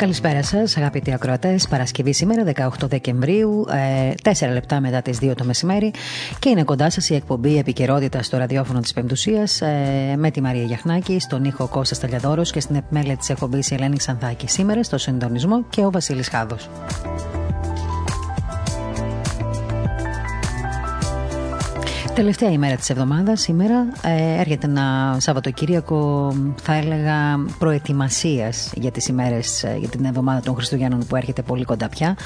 Καλησπέρα σας, αγαπητοί ακροατές. Παρασκευή σήμερα, 18 Δεκεμβρίου, ε, 4 λεπτά μετά τις 2 το μεσημέρι. Και είναι κοντά σας η εκπομπή επικαιρότητα στο ραδιόφωνο της Πεμπτουσίας ε, με τη Μαρία Γιαχνάκη, στον ήχο Κώστα Ταλιαδόρο και στην επιμέλεια της εκπομπής η Ελένη Ξανθάκη. Σήμερα στο συντονισμό και ο Βασίλης Χάδος. Τελευταία ημέρα της εβδομάδας, σήμερα ε, έρχεται ένα Σαββατοκύριακο, θα έλεγα, προετοιμασίας για τις ημέρες, ε, για την εβδομάδα των Χριστουγέννων που έρχεται πολύ κοντά πια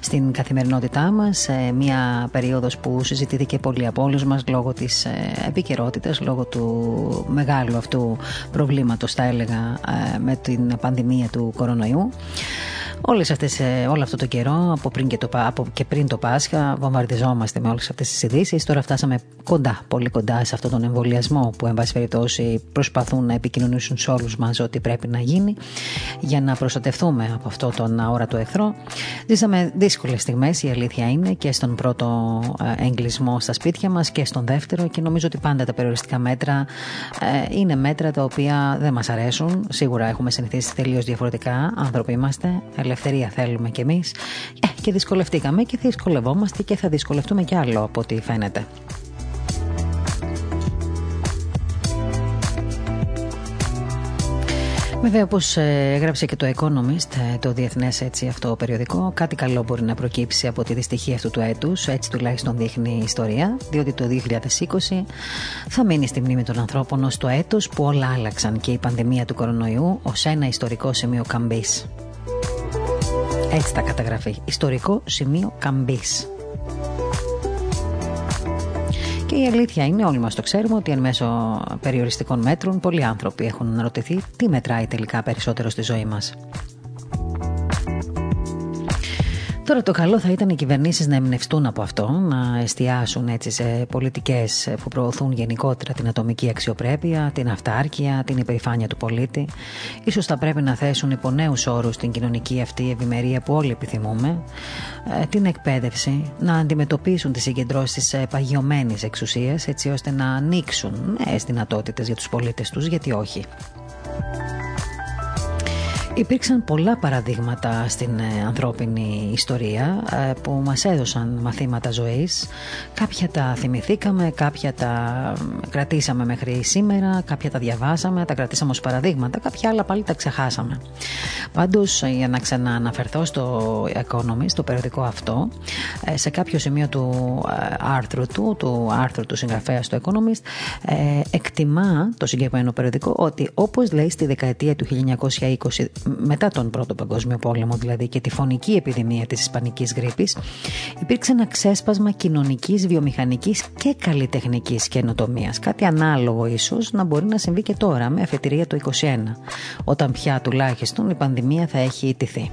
στην καθημερινότητά μας. Ε, μια περίοδος που συζητήθηκε πολύ από όλους μας λόγω της ε, επικαιρότητας, λόγω του μεγάλου αυτού προβλήματος, θα έλεγα, ε, με την πανδημία του κορονοϊού. Όλες αυτές, ε, όλο αυτό το καιρό, από πριν και, το, από και πριν το Πάσχα, βομβαρδιζόμαστε με όλες αυτές τις ειδήσεις. Τώρα φτάσαμε κοντά, πολύ κοντά σε αυτόν τον εμβολιασμό που, εν πάση περιπτώσει, προσπαθούν να επικοινωνήσουν σε όλους μας ότι πρέπει να γίνει για να προστατευτούμε από αυτό τον αόρατο εχθρό. Ζήσαμε δύσκολες στιγμές, η αλήθεια είναι, και στον πρώτο ε, εγκλισμό στα σπίτια μας και στον δεύτερο. Και νομίζω ότι πάντα τα περιοριστικά μέτρα ε, είναι μέτρα τα οποία δεν μας αρέσουν. Σίγουρα έχουμε συνηθίσει τελείως διαφορετικά. Άνθρωποι είμαστε, ελευθερία θέλουμε κι εμείς ε, και δυσκολευτήκαμε και δυσκολευόμαστε και θα δυσκολευτούμε κι άλλο από ό,τι φαίνεται. Βέβαια, όπως ε, έγραψε και το Economist, ε, το διεθνές αυτό περιοδικό, κάτι καλό μπορεί να προκύψει από τη δυστυχία αυτού του έτους, έτσι τουλάχιστον δείχνει η ιστορία, διότι το 2020 θα μείνει στη μνήμη των ανθρώπων ως το έτος που όλα άλλαξαν και η πανδημία του κορονοϊού ως ένα ιστορικό σημείο καμπής. Έτσι θα καταγραφεί. Ιστορικό σημείο καμπής. Και η αλήθεια είναι, όλοι μας το ξέρουμε, ότι εν μέσω περιοριστικών μέτρων πολλοί άνθρωποι έχουν αναρωτηθεί τι μετράει τελικά περισσότερο στη ζωή μας. Τώρα το καλό θα ήταν οι κυβερνήσεις να εμπνευστούν από αυτό, να εστιάσουν έτσι σε πολιτικές που προωθούν γενικότερα την ατομική αξιοπρέπεια, την αυτάρκεια, την υπερηφάνεια του πολίτη. Ίσως θα πρέπει να θέσουν υπό νέους όρους την κοινωνική αυτή ευημερία που όλοι επιθυμούμε, ε, την εκπαίδευση, να αντιμετωπίσουν τις συγκεντρώσεις της παγιωμένης εξουσίας, έτσι ώστε να ανοίξουν νέες δυνατότητες για τους πολίτες τους, γιατί όχι. Υπήρξαν πολλά παραδείγματα στην ε, ανθρώπινη ιστορία ε, που μας έδωσαν μαθήματα ζωής. Κάποια τα θυμηθήκαμε, κάποια τα κρατήσαμε μέχρι σήμερα, κάποια τα διαβάσαμε, τα κρατήσαμε ως παραδείγματα, κάποια άλλα πάλι τα ξεχάσαμε. Πάντως, για να ξανααναφερθώ στο Economist, στο περιοδικό αυτό, ε, σε κάποιο σημείο του άρθρου του, του άρθρου του συγγραφέα στο Economist, εκτιμά το συγκεκριμένο περιοδικό ότι όπως λέει στη δεκαετία του 1920 μετά τον Πρώτο Παγκόσμιο Πόλεμο δηλαδή και τη φωνική επιδημία της Ισπανικής γρήπης υπήρξε ένα ξέσπασμα κοινωνικής, βιομηχανικής και καλλιτεχνικής καινοτομίας. Κάτι ανάλογο ίσως να μπορεί να συμβεί και τώρα με αφετηρία το 2021 όταν πια τουλάχιστον η πανδημία θα έχει ιτηθεί.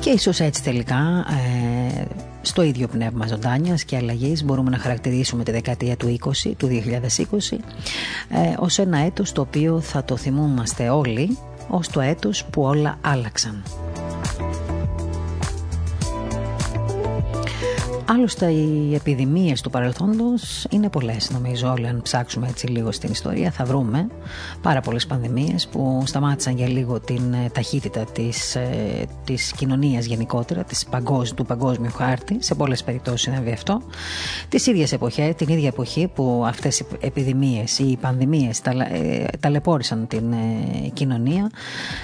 Και ίσως έτσι τελικά ε, στο ίδιο πνεύμα ζωντάνιας και αλλαγής μπορούμε να χαρακτηρίσουμε τη δεκαετία του 20, του 2020 ε, ως ένα έτος το οποίο θα το θυμούμαστε όλοι ως το έτος που όλα άλλαξαν. Άλλωστε οι επιδημίες του παρελθόντος είναι πολλές νομίζω όλοι αν ψάξουμε έτσι λίγο στην ιστορία θα βρούμε πάρα πολλές πανδημίες που σταμάτησαν για λίγο την ε, ταχύτητα της, ε, της κοινωνίας γενικότερα της παγκόσμιου, του παγκόσμιου χάρτη. Σε πολλές περιπτώσεις συνέβη αυτό. Τις ίδιες εποχές, την ίδια εποχή που αυτές οι επιδημίες ή οι πανδημίες τα, ε, ταλαιπώρησαν την ε, κοινωνία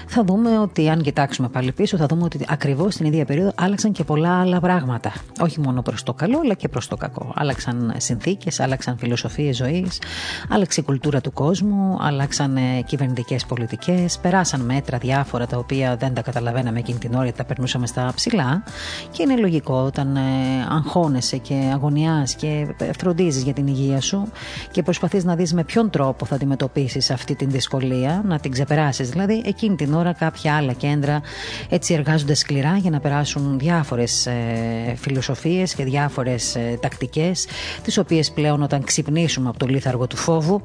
θα δούμε ότι αν κοιτάξουμε πάλι πίσω θα δούμε ότι ακριβώς την ίδια περίοδο άλλαξαν και πολλά άλλα πράγματα. Όχι μόνο προς το καλό αλλά και προς το κακό. Άλλαξαν συνθήκες, άλλαξαν φιλοσοφίες ζωής, άλλαξε η κουλτούρα του κόσμου, άλλαξαν κυβερνητικές πολιτικές, περάσαν μέτρα διάφορα τα οποία δεν τα καταλαβαίναμε εκείνη την ώρα γιατί τα περνούσαμε στα ψηλά. Και είναι λογικό όταν ε, αγχώνεσαι και αγωνιάς και φροντίζεις για την υγεία σου και προσπαθείς να δεις με ποιον τρόπο θα αντιμετωπίσεις αυτή την δυσκολία, να την ξεπεράσεις. Δηλαδή, εκείνη την ώρα κάποια άλλα κέντρα έτσι εργάζονται σκληρά για να περάσουν διάφορες ε, φιλοσοφίες και και διάφορες ε, τακτικές τις οποίες πλέον όταν ξυπνήσουμε από το λίθαργο του φόβου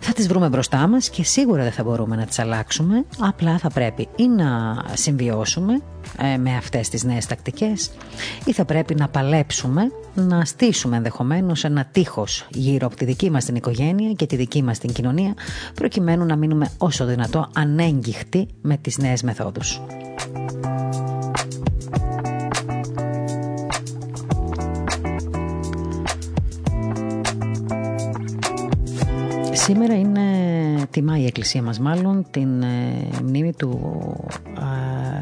θα τις βρούμε μπροστά μας και σίγουρα δεν θα μπορούμε να τις αλλάξουμε απλά θα πρέπει ή να συμβιώσουμε ε, με αυτές τις νέες τακτικές ή θα πρέπει να παλέψουμε να στήσουμε ενδεχομένως ένα τείχος γύρω από τη δική μας την οικογένεια και τη δική μας την κοινωνία προκειμένου να μείνουμε όσο δυνατό ανέγγιχτοι με τις νέες μεθόδους. Σήμερα είναι, τιμά η εκκλησία μας μάλλον, την ε, μνήμη του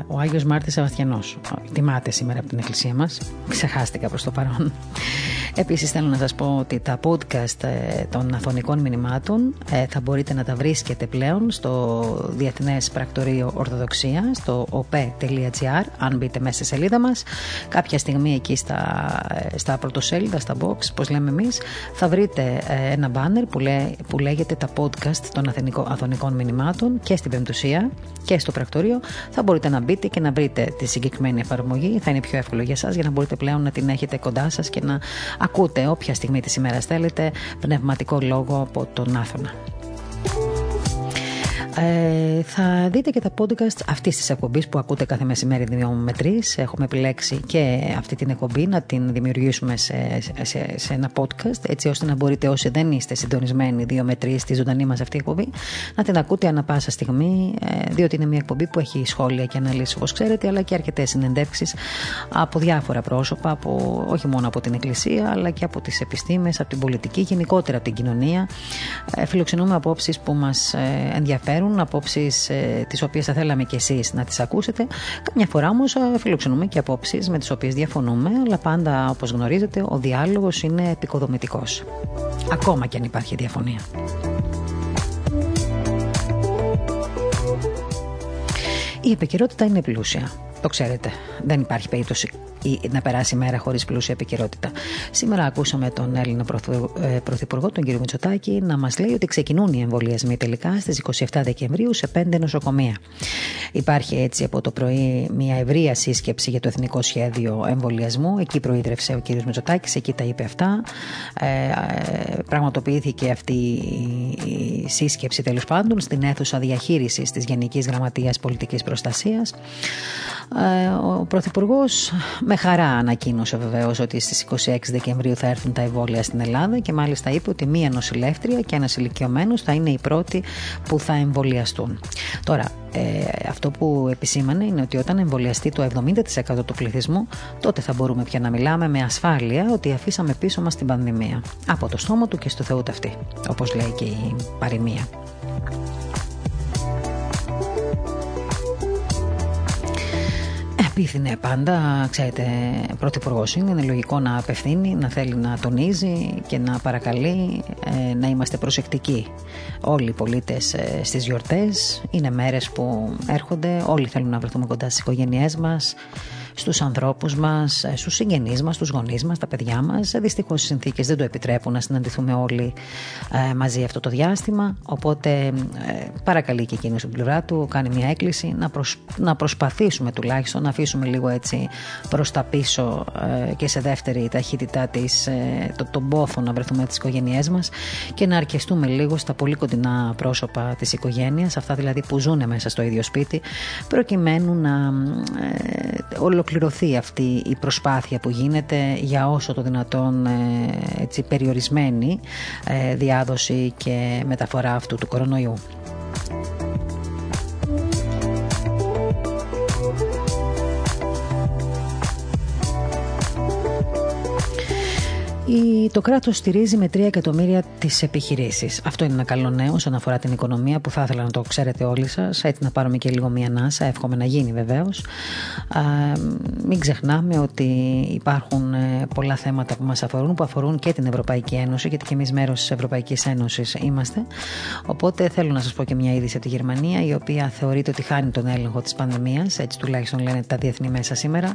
ο Άγιος Μάρτης Σαββατιανός. Τιμάται σήμερα από την εκκλησία μας. Ξεχάστηκα προς το παρόν. Επίσης θέλω να σας πω ότι τα podcast ε, των αθωνικών μηνυμάτων ε, θα μπορείτε να τα βρίσκετε πλέον στο Διεθνές Πρακτορείο Ορθοδοξία, στο op.gr, αν μπείτε μέσα στη σελίδα μας. Κάποια στιγμή εκεί στα, ε, στα πρωτοσέλιδα, στα box, πώς λέμε εμείς, θα βρείτε ένα banner που, που λέγεται τα podcast των αθωνικών μηνυμάτων και στην Πεμπτουσία και στο πρακτορείο. Θα μπορείτε να μπείτε και να βρείτε τη συγκεκριμένη εφαρμογή. Θα είναι πιο εύκολο για εσά για να μπορείτε πλέον να την έχετε κοντά σας και να ακούτε όποια στιγμή της ημέρας θέλετε πνευματικό λόγο από τον Άθωνα. Ε, θα δείτε και τα podcast αυτής της εκπομπής που ακούτε κάθε μεσημέρι 2 με 3. Έχουμε επιλέξει και αυτή την εκπομπή να την δημιουργήσουμε σε, σε, σε ένα podcast, έτσι ώστε να μπορείτε όσοι δεν είστε συντονισμένοι 2 με 3 στη ζωντανή μας αυτή εκπομπή, να την ακούτε ανα πάσα στιγμή, ε, διότι είναι μια εκπομπή που έχει σχόλια και αναλύσεις όπως ξέρετε, αλλά και αρκετές συνεντεύξεις από διάφορα πρόσωπα, από, όχι μόνο από την Εκκλησία, αλλά και από τις επιστήμες, από την πολιτική, γενικότερα από την κοινωνία. Ε, φιλοξενούμε απόψεις που μας ε, ενδιαφέρουν υπάρχουν απόψεις ε, τις οποίες θα θέλαμε κι εσείς να τις ακούσετε. Καμιά φορά όμως ε, φιλοξενούμε και απόψεις με τις οποίες διαφωνούμε, αλλά πάντα όπως γνωρίζετε ο διάλογος είναι επικοδομητικός. Ακόμα κι αν υπάρχει διαφωνία. Η επικαιρότητα είναι πλούσια. Το ξέρετε. Δεν υπάρχει περίπτωση να περάσει η μέρα χωρίς πλούσια επικαιρότητα. Σήμερα ακούσαμε τον Έλληνα ε, Πρωθυπουργό, τον κύριο Μητσοτάκη, να μας λέει ότι ξεκινούν οι εμβολιασμοί τελικά στις 27 Δεκεμβρίου σε πέντε νοσοκομεία. Υπάρχει έτσι από το πρωί μια ευρεία σύσκεψη για το Εθνικό Σχέδιο Εμβολιασμού. Εκεί προείδρευσε ο κύριος Μητσοτάκης, εκεί τα είπε αυτά. Ε, ε, πραγματοποιήθηκε αυτή η σύσκεψη τέλος πάντων στην αίθουσα διαχείρισης της Γενικής Γραμματείας Πολιτικής Προστασίας. Ε, ο Πρωθυπουργός με χαρά ανακοίνωσε βεβαίως ότι στις 26 Δεκεμβρίου θα έρθουν τα εμβόλια στην Ελλάδα και μάλιστα είπε ότι μία νοσηλεύτρια και ένας ηλικιωμένος θα είναι οι πρώτοι που θα εμβολιαστούν. Τώρα, ε, αυτό που επισήμανε είναι ότι όταν εμβολιαστεί το 70% του πληθυσμού, τότε θα μπορούμε πια να μιλάμε με ασφάλεια ότι αφήσαμε πίσω μας την πανδημία. Από το στόμα του και στο Θεό αυτή, όπως λέει και η παροιμία. Επίθυνε πάντα, ξέρετε, πρωθυπουργός είναι, είναι λογικό να απευθύνει, να θέλει να τονίζει και να παρακαλεί ε, να είμαστε προσεκτικοί. Όλοι οι πολίτες ε, στις γιορτές είναι μέρες που έρχονται, όλοι θέλουν να βρεθούμε κοντά στις οικογένειές μας, στους ανθρώπους μας, ε, στους συγγενείς μας, στους γονείς μας, τα παιδιά μας. Δυστυχώς οι συνθήκες δεν το επιτρέπουν να συναντηθούμε όλοι ε, μαζί αυτό το διάστημα. Οπότε ε, παρακαλεί και εκείνος στην πλευρά του, κάνει μια έκκληση να, να προσπαθήσουμε τουλάχιστον να αφήσουμε λίγο έτσι προς τα πίσω και σε δεύτερη ταχύτητά της το, τον πόθο να βρεθούμε τις οικογένειές μας και να αρκεστούμε λίγο στα πολύ κοντινά πρόσωπα της οικογένειας, αυτά δηλαδή που ζουν μέσα στο ίδιο σπίτι, προκειμένου να ε, ολοκληρωθεί αυτή η προσπάθεια που γίνεται για όσο το δυνατόν ε, έτσι, περιορισμένη ε, διάδοση και μεταφορά αυτού του κορονοϊού. Το κράτος στηρίζει με 3 εκατομμύρια τις επιχειρήσεις. Αυτό είναι ένα καλό νέο όσον αφορά την οικονομία που θα ήθελα να το ξέρετε όλοι σας. Έτσι να πάρουμε και λίγο μία ανάσα. Εύχομαι να γίνει βεβαίως. Μην ξεχνάμε ότι υπάρχουν ε, πολλά θέματα που μας αφορούν, που αφορούν και την Ευρωπαϊκή Ένωση, γιατί και εμείς μέρος της Ευρωπαϊκής Ένωσης είμαστε. Οπότε θέλω να σας πω και μια είδηση από τη Γερμανία, η οποία θεωρείται ότι χάνει τον έλεγχο της πανδημίας. Έτσι τουλάχιστον λένε τα διεθνή μέσα σήμερα.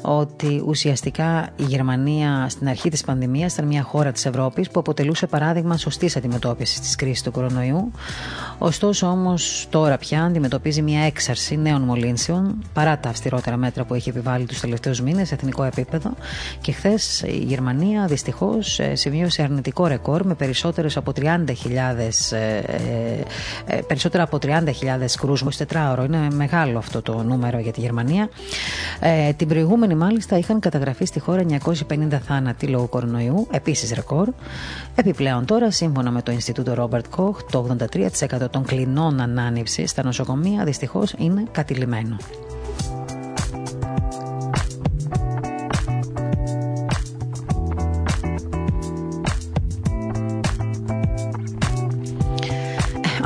Ότι ουσιαστικά η Γερμανία στην αρχή της πανδημία πανδημία ήταν μια χώρα της Ευρώπης που αποτελούσε παράδειγμα σωστής αντιμετώπισης της κρίσης του κορονοϊού. Ωστόσο, όμως, τώρα πια αντιμετωπίζει μια έξαρση νέων μολύνσεων παρά τα αυστηρότερα μέτρα που έχει επιβάλει τους τελευταίους μήνες σε εθνικό επίπεδο. Και χθες η Γερμανία δυστυχώς ε, σημείωσε αρνητικό ρεκόρ με περισσότερες από 30.000 ε, ε, περισσότερα από 30.000 κρούσμους τετράωρο. Είναι μεγάλο αυτό το νούμερο για τη Γερμανία. Ε, την προηγούμενη, μάλιστα, είχαν καταγραφεί στη χώρα 950 θάνατοι λόγω κορονοϊού, επίσης ρεκόρ. Επιπλέον, τώρα, σύμφωνα με το Ινστιτούτο Ρόμπερτ Κοχ, το 83% των κλινών ανάνυψης στα νοσοκομεία δυστυχώς είναι κατηλημένο.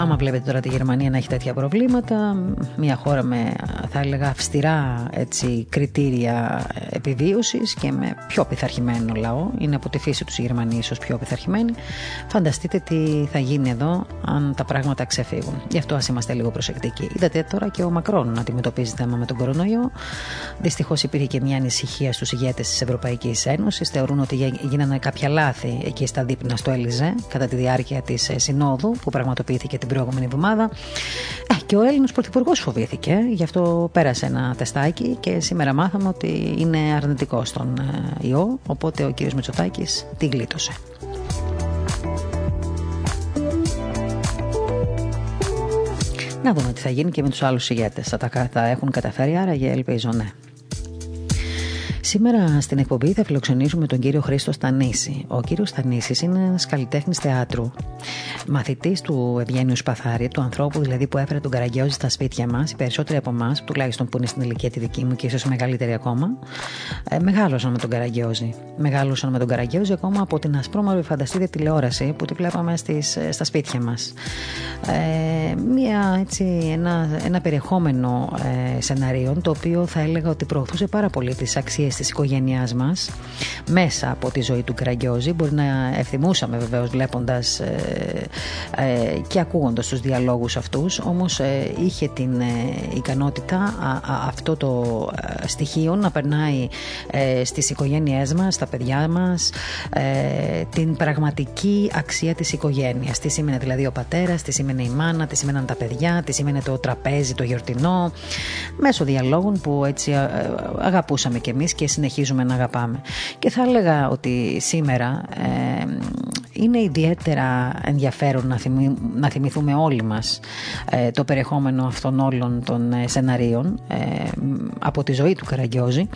Άμα βλέπετε τώρα τη Γερμανία να έχει τέτοια προβλήματα, μια χώρα με θα έλεγα αυστηρά έτσι, κριτήρια επιβίωσης και με πιο πειθαρχημένο λαό, είναι από τη φύση τους οι Γερμανοί ίσως πιο πειθαρχημένοι, φανταστείτε τι θα γίνει εδώ αν τα πράγματα ξεφύγουν. Γι' αυτό ας είμαστε λίγο προσεκτικοί. Είδατε τώρα και ο Μακρόν να αντιμετωπίζει θέμα με τον κορονοϊό. Δυστυχώς υπήρχε και μια ανησυχία στους ηγέτες της Ευρωπαϊκής Ένωσης. Θεωρούν ότι γίνανε κάποια λάθη εκεί στα δείπνα στο Ελιζέ κατά τη διάρκεια της ε, Συνόδου που πραγματοποιήθηκε την προηγούμενη εβδομάδα. Ε, και ο Έλληνος Πρωθυπουργός φοβήθηκε, γι' αυτό πέρασε ένα τεστάκι και σήμερα μάθαμε ότι είναι αρνητικό στον ε, ιό. Οπότε ο κ. Μητσοτάκης τη γλίτωσε. Να δούμε τι θα γίνει και με τους άλλους ηγέτες. Θα τα θα έχουν καταφέρει, άρα για ελπίζω ναι. Σήμερα στην εκπομπή θα φιλοξενήσουμε τον κύριο Χρήστο Στανίση. Ο κύριος Στανίσης είναι ένας καλλιτέχνης θεάτρου, μαθητής του Ευγένιου Σπαθάρη, του ανθρώπου δηλαδή που έφερε τον Καραγκιόζη στα σπίτια μας. Οι περισσότεροι από εμάς, τουλάχιστον που είναι στην ηλικία τη δική μου και ίσως μεγαλύτερη ακόμα, ε, μεγάλωσαν με τον Καραγκιόζη. Μεγάλωσαν με τον Καραγκιόζη ακόμα από την ασπρόμαυρη φανταστείτε τηλεόραση που τη βλέπαμε στις, ε, στα σπίτια μας. Ε, μια, έτσι, ένα, ένα περιεχόμενο ε, σενάριων το οποίο θα έλεγα ότι προωθούσε πάρα πολύ τις αξίες της οικογένειάς μας μέσα από τη ζωή του Καραγκιόζη. Μπορεί να ευθυμούσαμε βεβαίως βλέποντας ε, ε, και ακούγοντας τους διαλόγους αυτούς, όμως ε, είχε την ικανότητα αυτό το στοιχείο να περνάει στις οικογένειές μας, στα παιδιά μας, την πραγματική αξία της οικογένειας. Τι σήμαινε δηλαδή ο πατέρας, τι σήμαινε η μάνα, τι σήμαιναν τα παιδιά, τι σήμαινε το τραπέζι, το γιορτινό, μέσω διαλόγων που έτσι αγαπούσαμε κι εμείς και συνεχίζουμε να αγαπάμε. Και θα έλεγα ότι σήμερα ε, είναι ιδιαίτερα ενδιαφέρον να, να θυμηθούμε όλοι μας ε, το περιεχόμενο αυτών όλων των ε, σεναρίων ε, από τη ζωή του Καραγκιόζη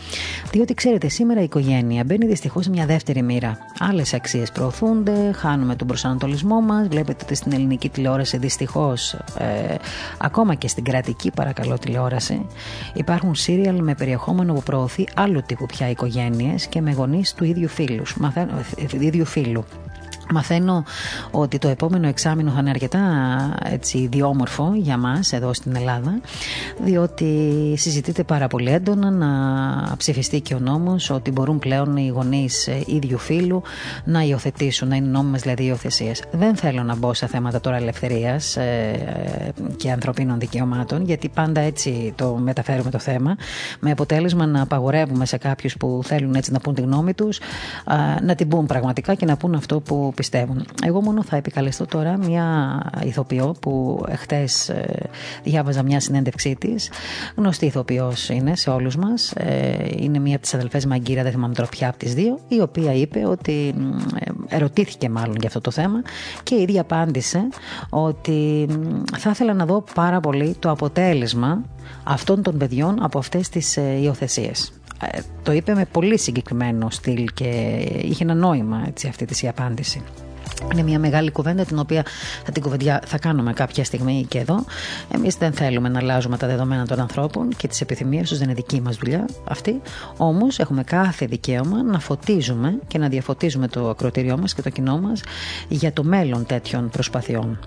διότι ξέρετε σήμερα η οικογένεια μπαίνει δυστυχώς σε μια δεύτερη μοίρα. Άλλες αξίες προωθούνται, χάνουμε τον προσανατολισμό μας, βλέπετε ότι στην ελληνική τηλεόραση δυστυχώς ακόμα και στην κρατική παρακαλώ τηλεόραση υπάρχουν σύριαλ με περιεχόμενο που προωθεί άλλου τύπου πια οικογένειες και με γονείς του ίδιου φίλους. ίδιου φίλου. Μαθαίνω ότι το επόμενο εξάμεινο θα είναι αρκετά έτσι, ιδιόμορφο για μας εδώ στην Ελλάδα διότι συζητείται πάρα πολύ έντονα να ψηφιστεί και ο νόμος ότι μπορούν πλέον οι γονείς ίδιου φίλου να υιοθετήσουν, να είναι νόμιμες δηλαδή υιοθεσίες. Δεν θέλω να μπω σε θέματα τώρα ελευθερίας ε, και ανθρωπίνων δικαιωμάτων γιατί πάντα έτσι το μεταφέρουμε το θέμα με αποτέλεσμα να απαγορεύουμε σε κάποιους που θέλουν έτσι να πούν τη γνώμη τους να την πούν πραγματικά και να πούν αυτό που πιστεύουν. Εγώ μόνο θα επικαλεστώ τώρα μια ηθοποιό που χτες ε, διάβαζα μια συνέντευξή της. Γνωστή ηθοποιός είναι σε όλους μας. Ε, είναι μία από τις αδελφές Μαγκύρα, δεν θυμάμαι τώρα ποια από τις δύο, η οποία είπε ότι ε, ερωτήθηκε μάλλον για αυτό το θέμα και η ίδια απάντησε ότι θα ήθελα να δω πάρα πολύ το αποτέλεσμα αυτών των παιδιών από αυτές τις υιοθεσίες. Ε, το είπε με πολύ συγκεκριμένο στυλ και είχε ένα νόημα έτσι, αυτή της η απάντηση. Είναι μια μεγάλη κουβέντα την οποία θα την κουβεντιά θα κάνουμε κάποια στιγμή και εδώ. Εμείς δεν θέλουμε να αλλάζουμε τα δεδομένα των ανθρώπων και τις επιθυμίες τους, δεν είναι δική μας δουλειά αυτή. Όμως έχουμε κάθε δικαίωμα να φωτίζουμε και να διαφωτίζουμε το ακροτήριό μας και το κοινό μας για το μέλλον τέτοιων προσπαθειών.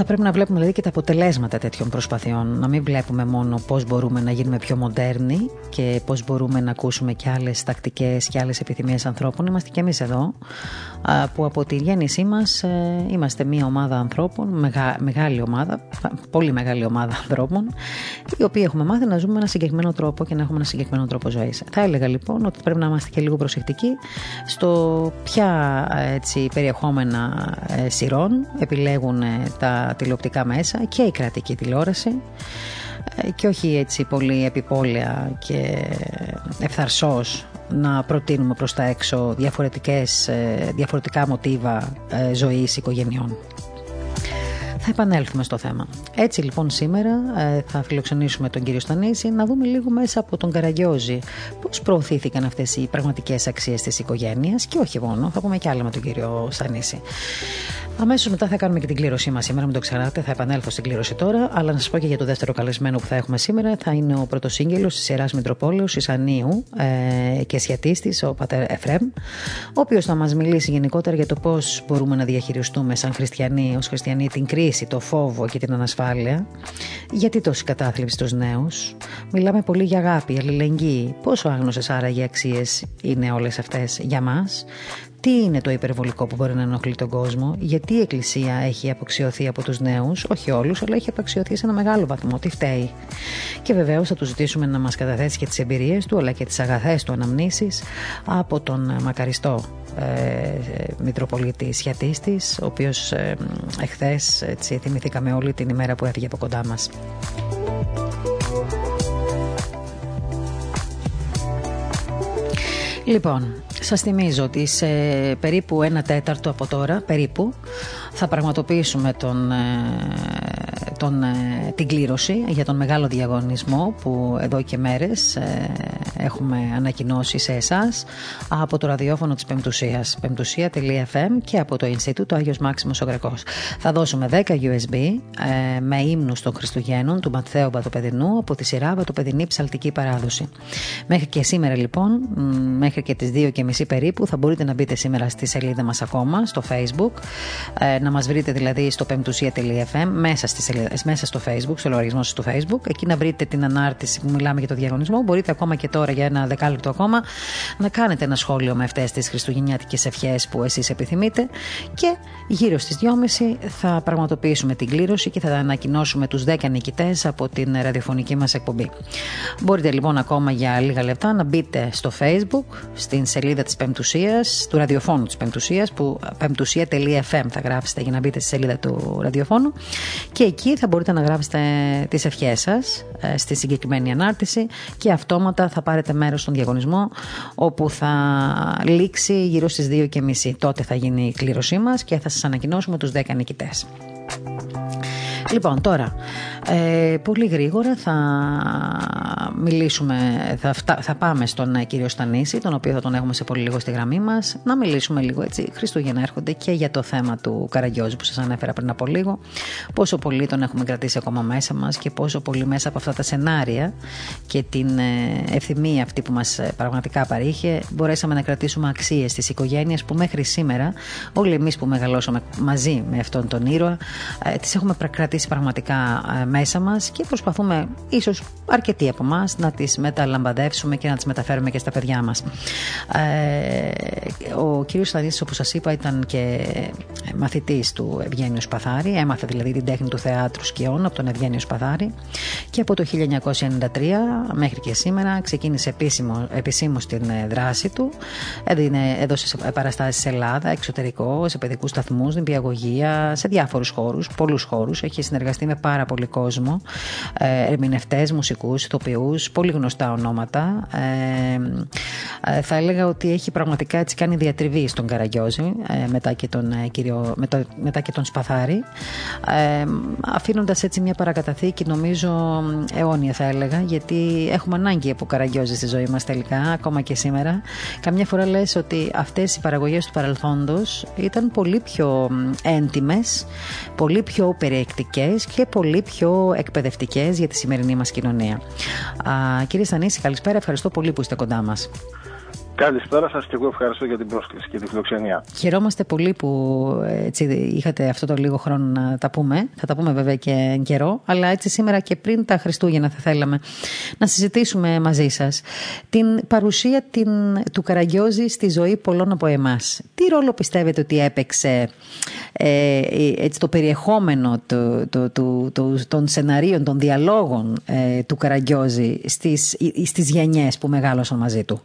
Θα πρέπει να βλέπουμε δηλαδή και τα αποτελέσματα τέτοιων προσπαθειών. Να μην βλέπουμε μόνο πώς μπορούμε να γίνουμε πιο μοντέρνοι και πώς μπορούμε να ακούσουμε και άλλες τακτικές και άλλες επιθυμίες ανθρώπων. Είμαστε και εμείς εδώ, που από τη γέννησή μας ε, είμαστε μια ομάδα ανθρώπων, μεγάλη ομάδα, πολύ μεγάλη ομάδα ανθρώπων, οι οποίοι έχουμε μάθει να ζούμε με ένα συγκεκριμένο τρόπο και να έχουμε ένα συγκεκριμένο τρόπο ζωής. Θα έλεγα λοιπόν ότι πρέπει να είμαστε και λίγο προσεκτικοί στο ποια έτσι, περιεχόμενα ε, σειρών επιλέγουν ε, τα τηλεοπτικά μέσα και η κρατική τηλεόραση ε, και όχι έτσι πολύ επιπόλαια και ευθαρσός να προτείνουμε προς τα έξω διαφορετικές, διαφορετικά μοτίβα ζωής οικογενειών. Θα επανέλθουμε στο θέμα. Έτσι λοιπόν σήμερα ε, θα φιλοξενήσουμε τον κύριο Στανίση να δούμε λίγο μέσα από τον Καραγκιόζη πώς προωθήθηκαν αυτές οι πραγματικές αξίες της οικογένειας και όχι μόνο, θα πούμε και άλλα με τον κύριο Στανίση. Αμέσως μετά θα κάνουμε και την κλήρωσή μας σήμερα, μην το ξεχνάτε. Θα επανέλθω στην κλήρωση τώρα. Αλλά να σας πω και για το δεύτερο καλεσμένο που θα έχουμε σήμερα. Θα είναι ο πρωτοσύγγελο της Ιεράς Μητροπόλεως Ισανίου ε, και σχετίστη, ο πατέρ Εφρέμ, ο οποίος θα μας μιλήσει γενικότερα για το πώς μπορούμε να διαχειριστούμε σαν χριστιανοί, ως χριστιανοί, την κρίση, το φόβο και την ανασφάλεια. Γιατί τόση κατάθλιψη στους νέους. Μιλάμε πολύ για αγάπη, αλληλεγγύη. Πόσο άγνωσες άραγε αξίες είναι όλες αυτές για μας. Τι είναι το υπερβολικό που μπορεί να ενοχλεί τον κόσμο, γιατί η Εκκλησία έχει αποξιωθεί από τους νέους, όχι όλους, αλλά έχει αποξιωθεί σε ένα μεγάλο βαθμό. Τι φταίει; Και βεβαίως θα του ζητήσουμε να μας καταθέσει και τις εμπειρίες του, αλλά και τις αγαθές του αναμνήσεις από τον μακαριστό ε, Μητροπολίτη Σιατίστης, ο οποίος ε, εχθές θυμηθήκαμε όλη την ημέρα που έφυγε από κοντά μας. Λοιπόν, σας θυμίζω ότι σε περίπου ένα τέταρτο από τώρα, περίπου, θα πραγματοποιήσουμε τον, ε, τον, ε, την κλήρωση για τον μεγάλο διαγωνισμό που εδώ και μέρες ε, έχουμε ανακοινώσει σε εσάς από το ραδιόφωνο της Πεμπτουσίας πεμπτουσία.fm και από το Ινστιτούτο Άγιος Μάξιμος ο Γρεκός. Θα δώσουμε 10 USB με ύμνους των Χριστουγέννων του Ματθαίου Βατοπεδινού από τη σειρά Βατοπεδινή Ψαλτική Παράδοση. Μέχρι και σήμερα λοιπόν, μέχρι και τις 2 και μισή περίπου θα μπορείτε να μπείτε σήμερα στη σελίδα μας ακόμα στο facebook να μας βρείτε δηλαδή στο πεμπτουσία.fm μέσα, μέσα στο facebook, στο λογαριασμό σας στο facebook εκεί να βρείτε την ανάρτηση που μιλάμε για το διαγωνισμό μπορείτε ακόμα και τώρα για ένα δεκάλεπτο ακόμα να κάνετε ένα σχόλιο με αυτές τις χριστουγεννιάτικες ευχές που εσείς επιθυμείτε και γύρω στις 2.30 θα πραγματοποιήσουμε την κλήρωση και θα ανακοινώσουμε τους 10 νικητές από την ραδιοφωνική μας εκπομπή. Μπορείτε λοιπόν ακόμα για λίγα λεπτά να μπείτε στο facebook στην σελίδα της Πεμπτουσίας, του ραδιοφώνου της Πεμπτουσίας που πεμπτουσία.fm θα γράψετε για να μπείτε στη σελίδα του ραδιοφώνου και εκεί θα μπορείτε να γράψετε τις ευχές σας ε, στη συγκεκριμένη ανάρτηση και αυτόματα θα πάρετε μέρος στον διαγωνισμό όπου θα λήξει γύρω στις 2.30 τότε θα γίνει η κλήρωσή μας και θα σας ανακοινώσουμε τους 10 νικητές. Λοιπόν, τώρα, ε, πολύ γρήγορα θα μιλήσουμε, θα, θα πάμε στον ε, κύριο Στανίση, τον οποίο θα τον έχουμε σε πολύ λίγο στη γραμμή μας, να μιλήσουμε λίγο έτσι. Χριστούγεννα έρχονται και για το θέμα του Καραγκιόζη που σας ανέφερα πριν από λίγο. Πόσο πολύ τον έχουμε κρατήσει ακόμα μέσα μας και πόσο πολύ μέσα από αυτά τα σενάρια και την ε, ευθυμία αυτή που μας ε, πραγματικά παρήχε, μπορέσαμε να κρατήσουμε αξίες της οικογένειας που μέχρι σήμερα όλοι εμείς που μεγαλώσαμε μαζί με αυτόν τον ήρωα, τις έχουμε κρατήσει πραγματικά ε, μέσα μας και προσπαθούμε ίσως αρκετοί από εμάς να τις μεταλαμπαδεύσουμε και να τις μεταφέρουμε και στα παιδιά μας. Ε, ο κύριος Στανίσης όπως σας είπα ήταν και μαθητής του Ευγένιου Σπαθάρη, έμαθε δηλαδή την τέχνη του θεάτρου σκιών από τον Ευγένιο Σπαθάρη. Και από το 1993 μέχρι και σήμερα ξεκίνησε επίσημο, επισήμως την ε, δράση του, έδινε, έδωσε παραστάσεις σε Ελλάδα, εξωτερικό, σε παιδικούς σταθμούς, νηπιαγωγία, σε διάφορους χώρους, πολλούς χώρους, έχει συνεργαστεί με πάρα πολύ κόσμο, ε, ερμηνευτές, μουσικούς, ηθοποιούς, πολύ γνωστά ονόματα. Ε, ε, θα έλεγα ότι έχει πραγματικά έτσι κάνει διατριβή στον Καραγκιόζη ε, μετά, και τον, ε, κύριο, μετά, μετά και τον Σπαθάρη, ε, αφήνοντας έτσι μια παρακαταθήκη, νομίζω αιώνια θα έλεγα, γιατί έχουμε ανάγκη από Καραγκιόζη στη ζωή μας τελικά, ακόμα και σήμερα. Καμιά φορά λες ότι αυτές οι παραγωγές του παρελθόντος ήταν πολύ πιο έντιμες, πολύ πιο περιεκτικές και πολύ πιο εκπαιδευτικές για τη σημερινή μας κοινωνία. Α, κύριε Στανίση, καλησπέρα. Ευχαριστώ πολύ που είστε κοντά μας. Καλησπέρα σας και εγώ ευχαριστώ για την πρόσκληση και τη φιλοξενία. Χαιρόμαστε πολύ που έτσι, είχατε αυτό το λίγο χρόνο να τα πούμε. Θα τα πούμε βέβαια και καιρό, αλλά έτσι σήμερα και πριν τα Χριστούγεννα θα θέλαμε να συζητήσουμε μαζί σας την παρουσία την, του Καραγκιόζη στη ζωή πολλών από εμάς. Τι ρόλο πιστεύετε ότι έπαιξε ε, έτσι, το περιεχόμενο το, το, το, των σεναρίων, των διαλόγων ε, του Καραγκιόζη στις, στις γενιές που μεγάλωσαν μαζί του;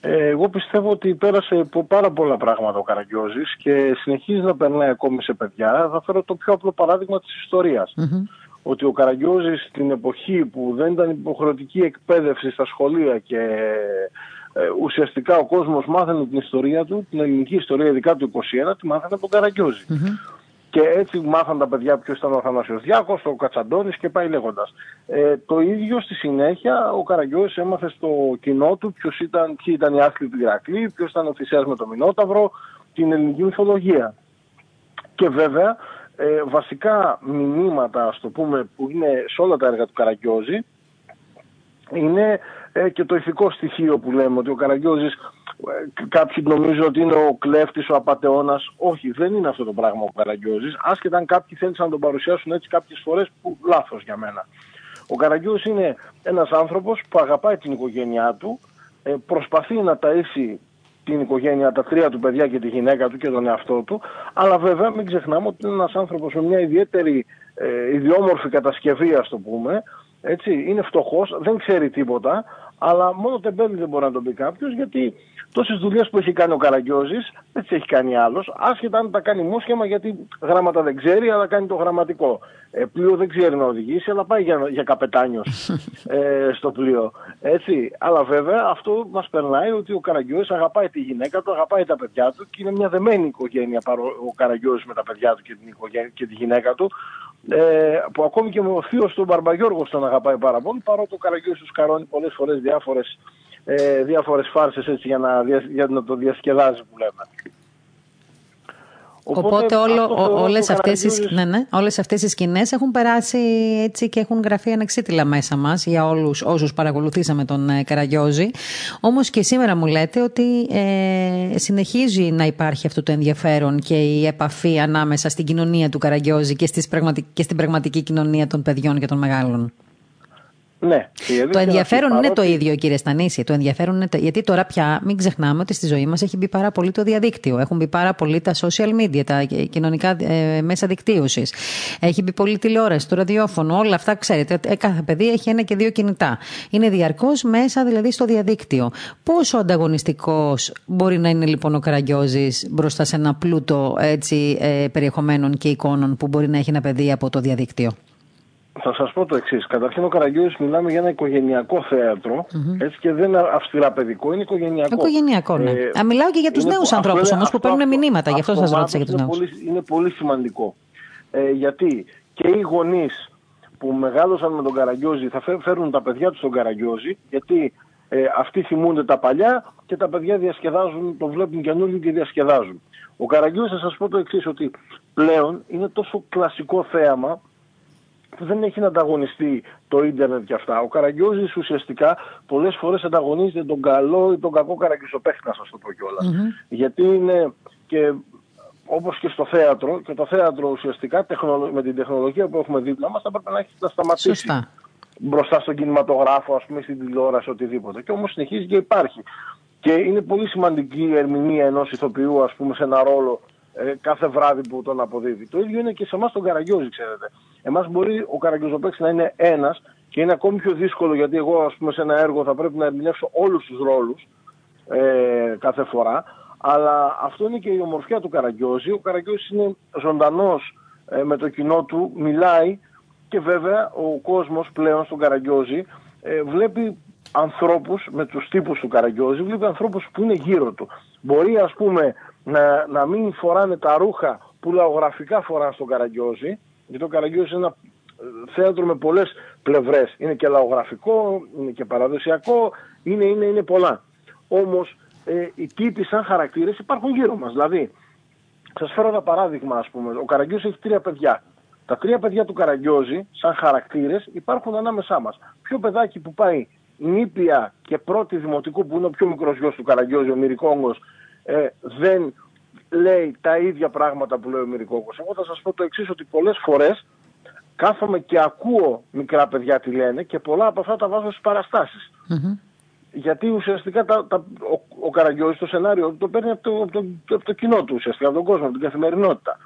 Ε, εγώ πιστεύω ότι πέρασε από πάρα πολλά πράγματα ο Καραγκιόζης και συνεχίζει να περνάει ακόμη σε παιδιά. Θα φέρω το πιο απλό παράδειγμα της ιστοριας Ότι ο Καραγκιόζης στην εποχή που δεν ήταν υποχρεωτική εκπαίδευση στα σχολεία και ε, ουσιαστικά ο κόσμος μάθαινε την ιστορία του, την ελληνική ιστορία ειδικά του 21, τη μάθανε από τον καραγκιοζη και έτσι μάθαν τα παιδιά ποιος ήταν ο Αθανάσιος Διάκος, ο Κατσαντώνης και πάει λέγοντας. Ε, το ίδιο στη συνέχεια ο Καραγκιόζης έμαθε στο κοινό του ποιος ήταν, ποιοι ήταν οι άθλοι του Ηρακλή, ποιος ήταν ο Θησέας με το Μινόταυρο, την ελληνική μυθολογία. Και βέβαια ε, βασικά μηνύματα, ας το πούμε, που είναι σε όλα τα έργα του Καραγκιόζη είναι ε, και το ηθικό στοιχείο που λέμε ότι ο Καραγκιόζης ε, κάποιοι νομίζουν ότι είναι ο κλέφτης, ο απατεώνας. Όχι, δεν είναι αυτό το πράγμα ο Καραγκιόζης. Άσχετα αν κάποιοι θέλησαν να τον παρουσιάσουν έτσι κάποιες φορές που λάθος για μένα. Ο Καραγκιόζης είναι ένας άνθρωπος που αγαπάει την οικογένειά του, ε, προσπαθεί να ταΐσει την οικογένεια, τα τρία του παιδιά και τη γυναίκα του και τον εαυτό του, αλλά βέβαια μην ξεχνάμε ότι είναι ένας άνθρωπος με μια ιδιαίτερη ε, ιδιόμορφη κατασκευή, ας το πούμε, έτσι, είναι φτωχός, δεν ξέρει τίποτα, αλλά μόνο τεμπέλη δεν μπορεί να τον πει κάποιος, γιατί τόσες δουλειές που έχει κάνει ο Καραγκιόζης δεν τις έχει κάνει άλλος. Άσχετα αν τα κάνει μουσχεμα, γιατί γράμματα δεν ξέρει, αλλά κάνει το γραμματικό. Ε, πλοίο δεν ξέρει να οδηγήσει, αλλά πάει για, για καπετάνιος ε, στο πλοίο. Έτσι. Αλλά βέβαια αυτό μας περνάει ότι ο Καραγκιόζης αγαπάει τη γυναίκα του, αγαπάει τα παιδιά του και είναι μια δεμένη οικογένεια ο Καραγκιόζης με τα παιδιά του και, την οικογένεια, και τη γυναίκα του ε, που ακόμη και ο θείος του Μπαρμπαγιώργος τον αγαπάει πάρα πολύ, παρότι ο Καραγκιός του σκαρώνει πολλές φορές διάφορες, ε, διάφορες φάρσες έτσι, για, να, για να το διασκεδάζει που λέμε. Οπότε, όλο, όλες, αυτές οι, ναι, ναι, όλες αυτές οι σκηνές έχουν περάσει έτσι και έχουν γραφεί ανεξίτηλα μέσα μας για όλους όσους παρακολουθήσαμε τον ε, Καραγιόζη. Όμως και σήμερα μου λέτε ότι ε, συνεχίζει να υπάρχει αυτό το ενδιαφέρον και η επαφή ανάμεσα στην κοινωνία του Καραγιόζη και, στις και στην πραγματική κοινωνία των παιδιών και των μεγάλων. Ναι. Το ενδιαφέρον είναι το ίδιο, κύριε Στανίση. Το ενδιαφέρον είναι το... Γιατί τώρα πια μην ξεχνάμε ότι στη ζωή μας έχει μπει πάρα πολύ το διαδίκτυο. Έχουν μπει πάρα πολύ τα social media, τα κοινωνικά ε, μέσα δικτύωσης. Έχει μπει πολύ τηλεόραση, το ραδιόφωνο, όλα αυτά ξέρετε. Ε, κάθε παιδί έχει ένα και δύο κινητά. Είναι διαρκώς μέσα δηλαδή στο διαδίκτυο. Πόσο ανταγωνιστικός μπορεί να είναι λοιπόν ο Καραγκιόζης μπροστά σε ένα πλούτο έτσι, ε, περιεχομένων και εικόνων που μπορεί να έχει ένα παιδί από το διαδίκτυο; Θα σας πω το εξής. Καταρχήν, ο Καραγκιόζη μιλάμε για ένα οικογενειακό έτσι και δεν είναι αυστηρά παιδικό, είναι οικογενειακό. Οικογενειακό, ναι. Ε, Α, μιλάω και για τους νέους ανθρώπους όμως που παίρνουν μηνύματα, γι' αυτό σας ρώτησα για τους νέους. Είναι πολύ σημαντικό. Ε, γιατί και οι γονείς που μεγάλωσαν με τον Καραγκιόζη θα φέρουν τα παιδιά τους στον Καραγκιόζη, γιατί ε, αυτοί θυμούνται τα παλιά και τα παιδιά διασκεδάζουν, το βλέπουν καινούργιο και διασκεδάζουν. Ο Καραγκιόζης, θα σας πω το εξής, ότι πλέον είναι τόσο κλασικό θέαμα που δεν έχει να ανταγωνιστεί το ίντερνετ και αυτά. Ο Καραγκιόζης ουσιαστικά πολλές φορές ανταγωνίζεται τον καλό ή τον κακό Καραγκιόζοπαίχτη, να σας το πω κιόλας. Γιατί είναι και όπως και στο θέατρο, και το θέατρο ουσιαστικά με την τεχνολογία που έχουμε δίπλα μας θα πρέπει να έχει να σταματήσει. Σωστά. Μπροστά στον κινηματογράφο, ας πούμε, στην τηλεόραση, οτιδήποτε. Και όμως συνεχίζει και υπάρχει. Και είναι πολύ σημαντική η ερμηνεία ενός ηθοποιού, ας πούμε, σε ένα ρόλο ε, κάθε βράδυ που τον αποδίδει. Το ίδιο είναι και σε εμάς τον Καραγκιόζη, ξέρετε. Εμάς μπορεί ο Καραγκιόζοπέξ να είναι ένας και είναι ακόμη πιο δύσκολο γιατί εγώ, ας πούμε, σε ένα έργο θα πρέπει να ερμηνεύσω όλους τους ρόλους ε, κάθε φορά. Αλλά αυτό είναι και η ομορφιά του Καραγκιόζη. Ο Καραγκιόζης είναι ζωντανός ε, με το κοινό του, μιλάει και βέβαια ο κόσμος πλέον στον Καραγκιόζη ε, βλέπει ανθρώπους με τους τύπους του Καραγκιόζη, βλέπει ανθρώπους που είναι γύρω του. Μπορεί ας πούμε να, να μην φοράνε τα ρούχα που λαογραφικά φοράνε στον Καραγκιόζη, γιατί ο Καραγκιόζη είναι ένα ε, θέατρο με πολλές πλευρές. Είναι και λαογραφικό, είναι και παραδοσιακό, είναι, είναι, είναι πολλά. Όμως ε, οι τύποι σαν χαρακτήρες υπάρχουν γύρω μας. Δηλαδή, σας φέρω ένα παράδειγμα ας πούμε. Ο Καραγκιόζη έχει τρία παιδιά. Τα τρία παιδιά του Καραγκιόζη, σαν χαρακτήρες, υπάρχουν ανάμεσά μας. Ποιο παιδάκι που πάει νήπια και πρώτη δημοτικού που είναι ο πιο μικρός γιος του Καραγκιόζη, ο Μυρικόγκος, ε, δεν λέει τα ίδια πράγματα που λέει ο Μυρικόγκος. Εγώ θα σας πω το εξής ότι πολλές φορές κάθομαι και ακούω μικρά παιδιά τι λένε και πολλά από αυτά τα βάζω στις παραστασεις Γιατί ουσιαστικά τα, τα, ο, ο Καραγκιόζης το σενάριο το παίρνει από το, από το, από το κοινό του ουσιαστικά, από τον κόσμο, από την καθημερινότητα.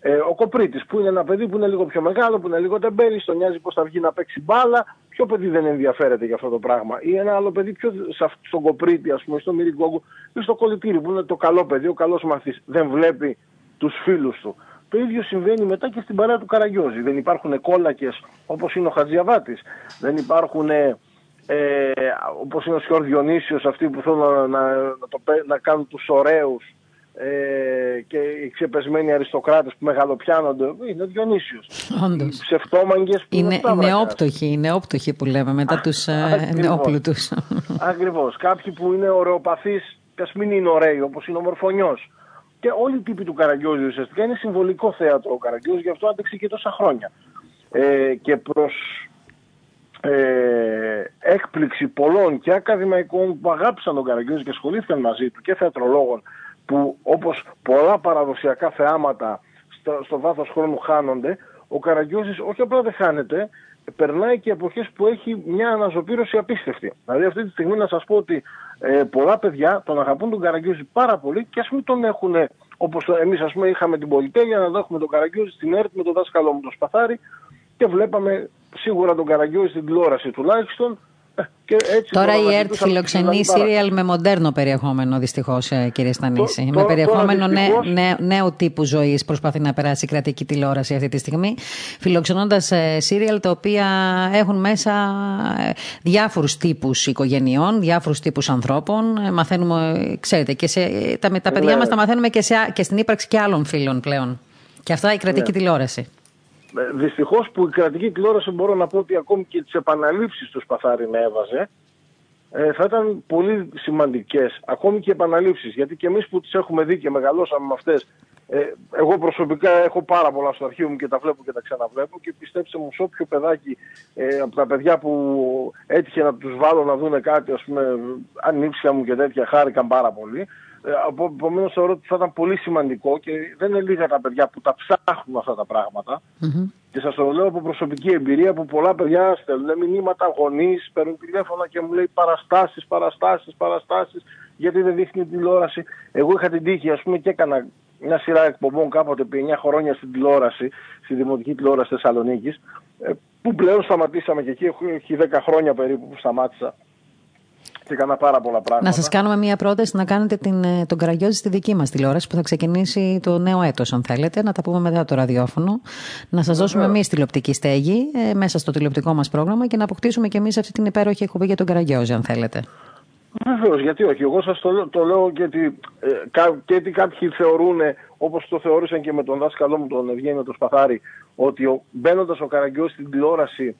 Ε, ο Κοπρίτης που είναι ένα παιδί που είναι λίγο πιο μεγάλο, που είναι λίγο τεμπέλη, στον νοιάζει πώς θα βγει να παίξει μπάλα. Ποιο παιδί δεν ενδιαφέρεται για αυτό το πράγμα; Ή ένα άλλο παιδί πιο στον Κοπρίτη, ας πούμε, στον Μυριγκόγκου ή στο Κολυτήρι που είναι το καλό παιδί, ο καλός μαθής. Δεν βλέπει τους φίλους του. Το ίδιο συμβαίνει μετά και στην παρέα του Καραγιώζη. Δεν υπάρχουν κόλακες όπως είναι ο Χατζιαβάτης. Δεν υπάρχουν ε, όπως είναι ο Σιόρ Διονύσιος αυτοί που θέλουν να, να, να, το, να κάνουν τους ωραίους ε, και οι ξεπεσμένοι αριστοκράτες που μεγαλοπιάνονται είναι ο Διονύσιος. Όντως. Οι ψευτόμαγγες που είναι, είναι νεόπτωχοι, οι νεόπτωχοι που λέμε μετά τους ε, νεόπλουτους. Ακριβώς. Κάποιοι που είναι ωραιοπαθείς και ας μην είναι ωραίοι όπως είναι ο Μορφωνιός. Και όλοι οι τύποι του Καραγκιόζη ουσιαστικά είναι συμβολικό θέατρο ο Καραγκιόζη, γι' αυτό άντεξε και τόσα χρόνια. Ε, και προς ε, έκπληξη πολλών και ακαδημαϊκών που αγάπησαν τον Καραγκιόζη και ασχολήθηκαν μαζί του και θεατρολόγων που όπως πολλά παραδοσιακά θεάματα στο, στο βάθος χρόνου χάνονται, ο Καραγκιόζης όχι απλά δεν χάνεται, περνάει και εποχές που έχει μια αναζωπήρωση απίστευτη. Δηλαδή αυτή τη στιγμή να σας πω ότι ε, πολλά παιδιά τον αγαπούν τον Καραγκιόζη πάρα πολύ και ας μην τον έχουν όπως εμείς ας πούμε είχαμε την πολυτέλεια να δέχουμε τον Καραγκιόζη στην ΕΡΤ με τον δάσκαλό μου τον Σπαθάρη και βλέπαμε σίγουρα τον Καραγκιόζη στην τηλεόραση τουλάχιστον και έτσι τώρα η ΕΡΤ φιλοξενεί σύριαλ με μοντέρνο περιεχόμενο, δυστυχώς, ε, κύριε Στανίση. με περιεχόμενο νέ, νέου τύπου ζωής προσπαθεί να περάσει η κρατική τηλεόραση αυτή τη στιγμή. Φιλοξενώντας ε, σύριαλ τα οποία έχουν μέσα ε, διάφορους τύπους οικογενειών, διάφορους τύπους ανθρώπων. Μαθαίνουμε, ξέρετε, και σε, τα, τα παιδιά ναι. μας τα μαθαίνουμε και, σε, και στην ύπαρξη και άλλων φίλων πλέον. Και αυτά η κρατική ναι. τηλεόραση. Ε, δυστυχώς που η κρατική τηλεόραση μπορώ να πω ότι ακόμη και τις επαναλήψεις του Σπαθάρη να έβαζε ε, θα ήταν πολύ σημαντικές, ακόμη και επαναλήψεις, γιατί και εμείς που τις έχουμε δει και μεγαλώσαμε με αυτές, ε, εγώ προσωπικά έχω πάρα πολλά στο αρχείο μου και τα βλέπω και τα ξαναβλέπω και πιστέψτε μου σε όποιο παιδάκι ε, από τα παιδιά που έτυχε να τους βάλω να δούνε κάτι, ας πούμε, ανήψια μου και τέτοια, χάρηκαν πάρα πολύ. Ε, Επομένως θεωρώ ότι θα ήταν πολύ σημαντικό και δεν είναι λίγα τα παιδιά που τα ψάχνουν αυτά τα πραγματα Και σας το λέω από προσωπική εμπειρία που πολλά παιδιά στέλνουν μηνύματα γονείς, παίρνουν τηλέφωνα και μου λέει παραστάσεις, παραστάσεις, παραστάσεις, γιατί δεν δείχνει τηλεόραση. Εγώ είχα την τύχη, ας πούμε, και έκανα μια σειρά εκπομπών κάποτε επί 9 χρόνια στην τηλεόραση, στη Δημοτική Τηλεόραση Θεσσαλονίκης, ε, που πλέον σταματήσαμε και εκεί, έχει 10 χρόνια περίπου που σταμάτησα και έκανα πάρα πολλά πράγματα. Να σας κάνουμε μία πρόταση να κάνετε την, ε, τον Καραγιώζη στη δική μας τηλεόραση που θα ξεκινήσει το νέο έτος, αν θέλετε. Να τα πούμε μετά το ραδιόφωνο. Να σας δώσουμε εμείς τηλεοπτική στέγη ε, μέσα στο τηλεοπτικό μας πρόγραμμα και να αποκτήσουμε κι εμείς αυτή την υπέροχη εκπομπή για τον Καραγιώζη, αν θέλετε. Βεβαίως, γιατί όχι. Εγώ σας το, το λέω γιατί, ε, γιατί κάποιοι θεωρούν, όπως το θεώρησαν και με τον δάσκαλό μου, τον Ευγένιο τον Σπαθάρη, ότι μπαίνοντας ο Καραγκιόζη στην τηλεόραση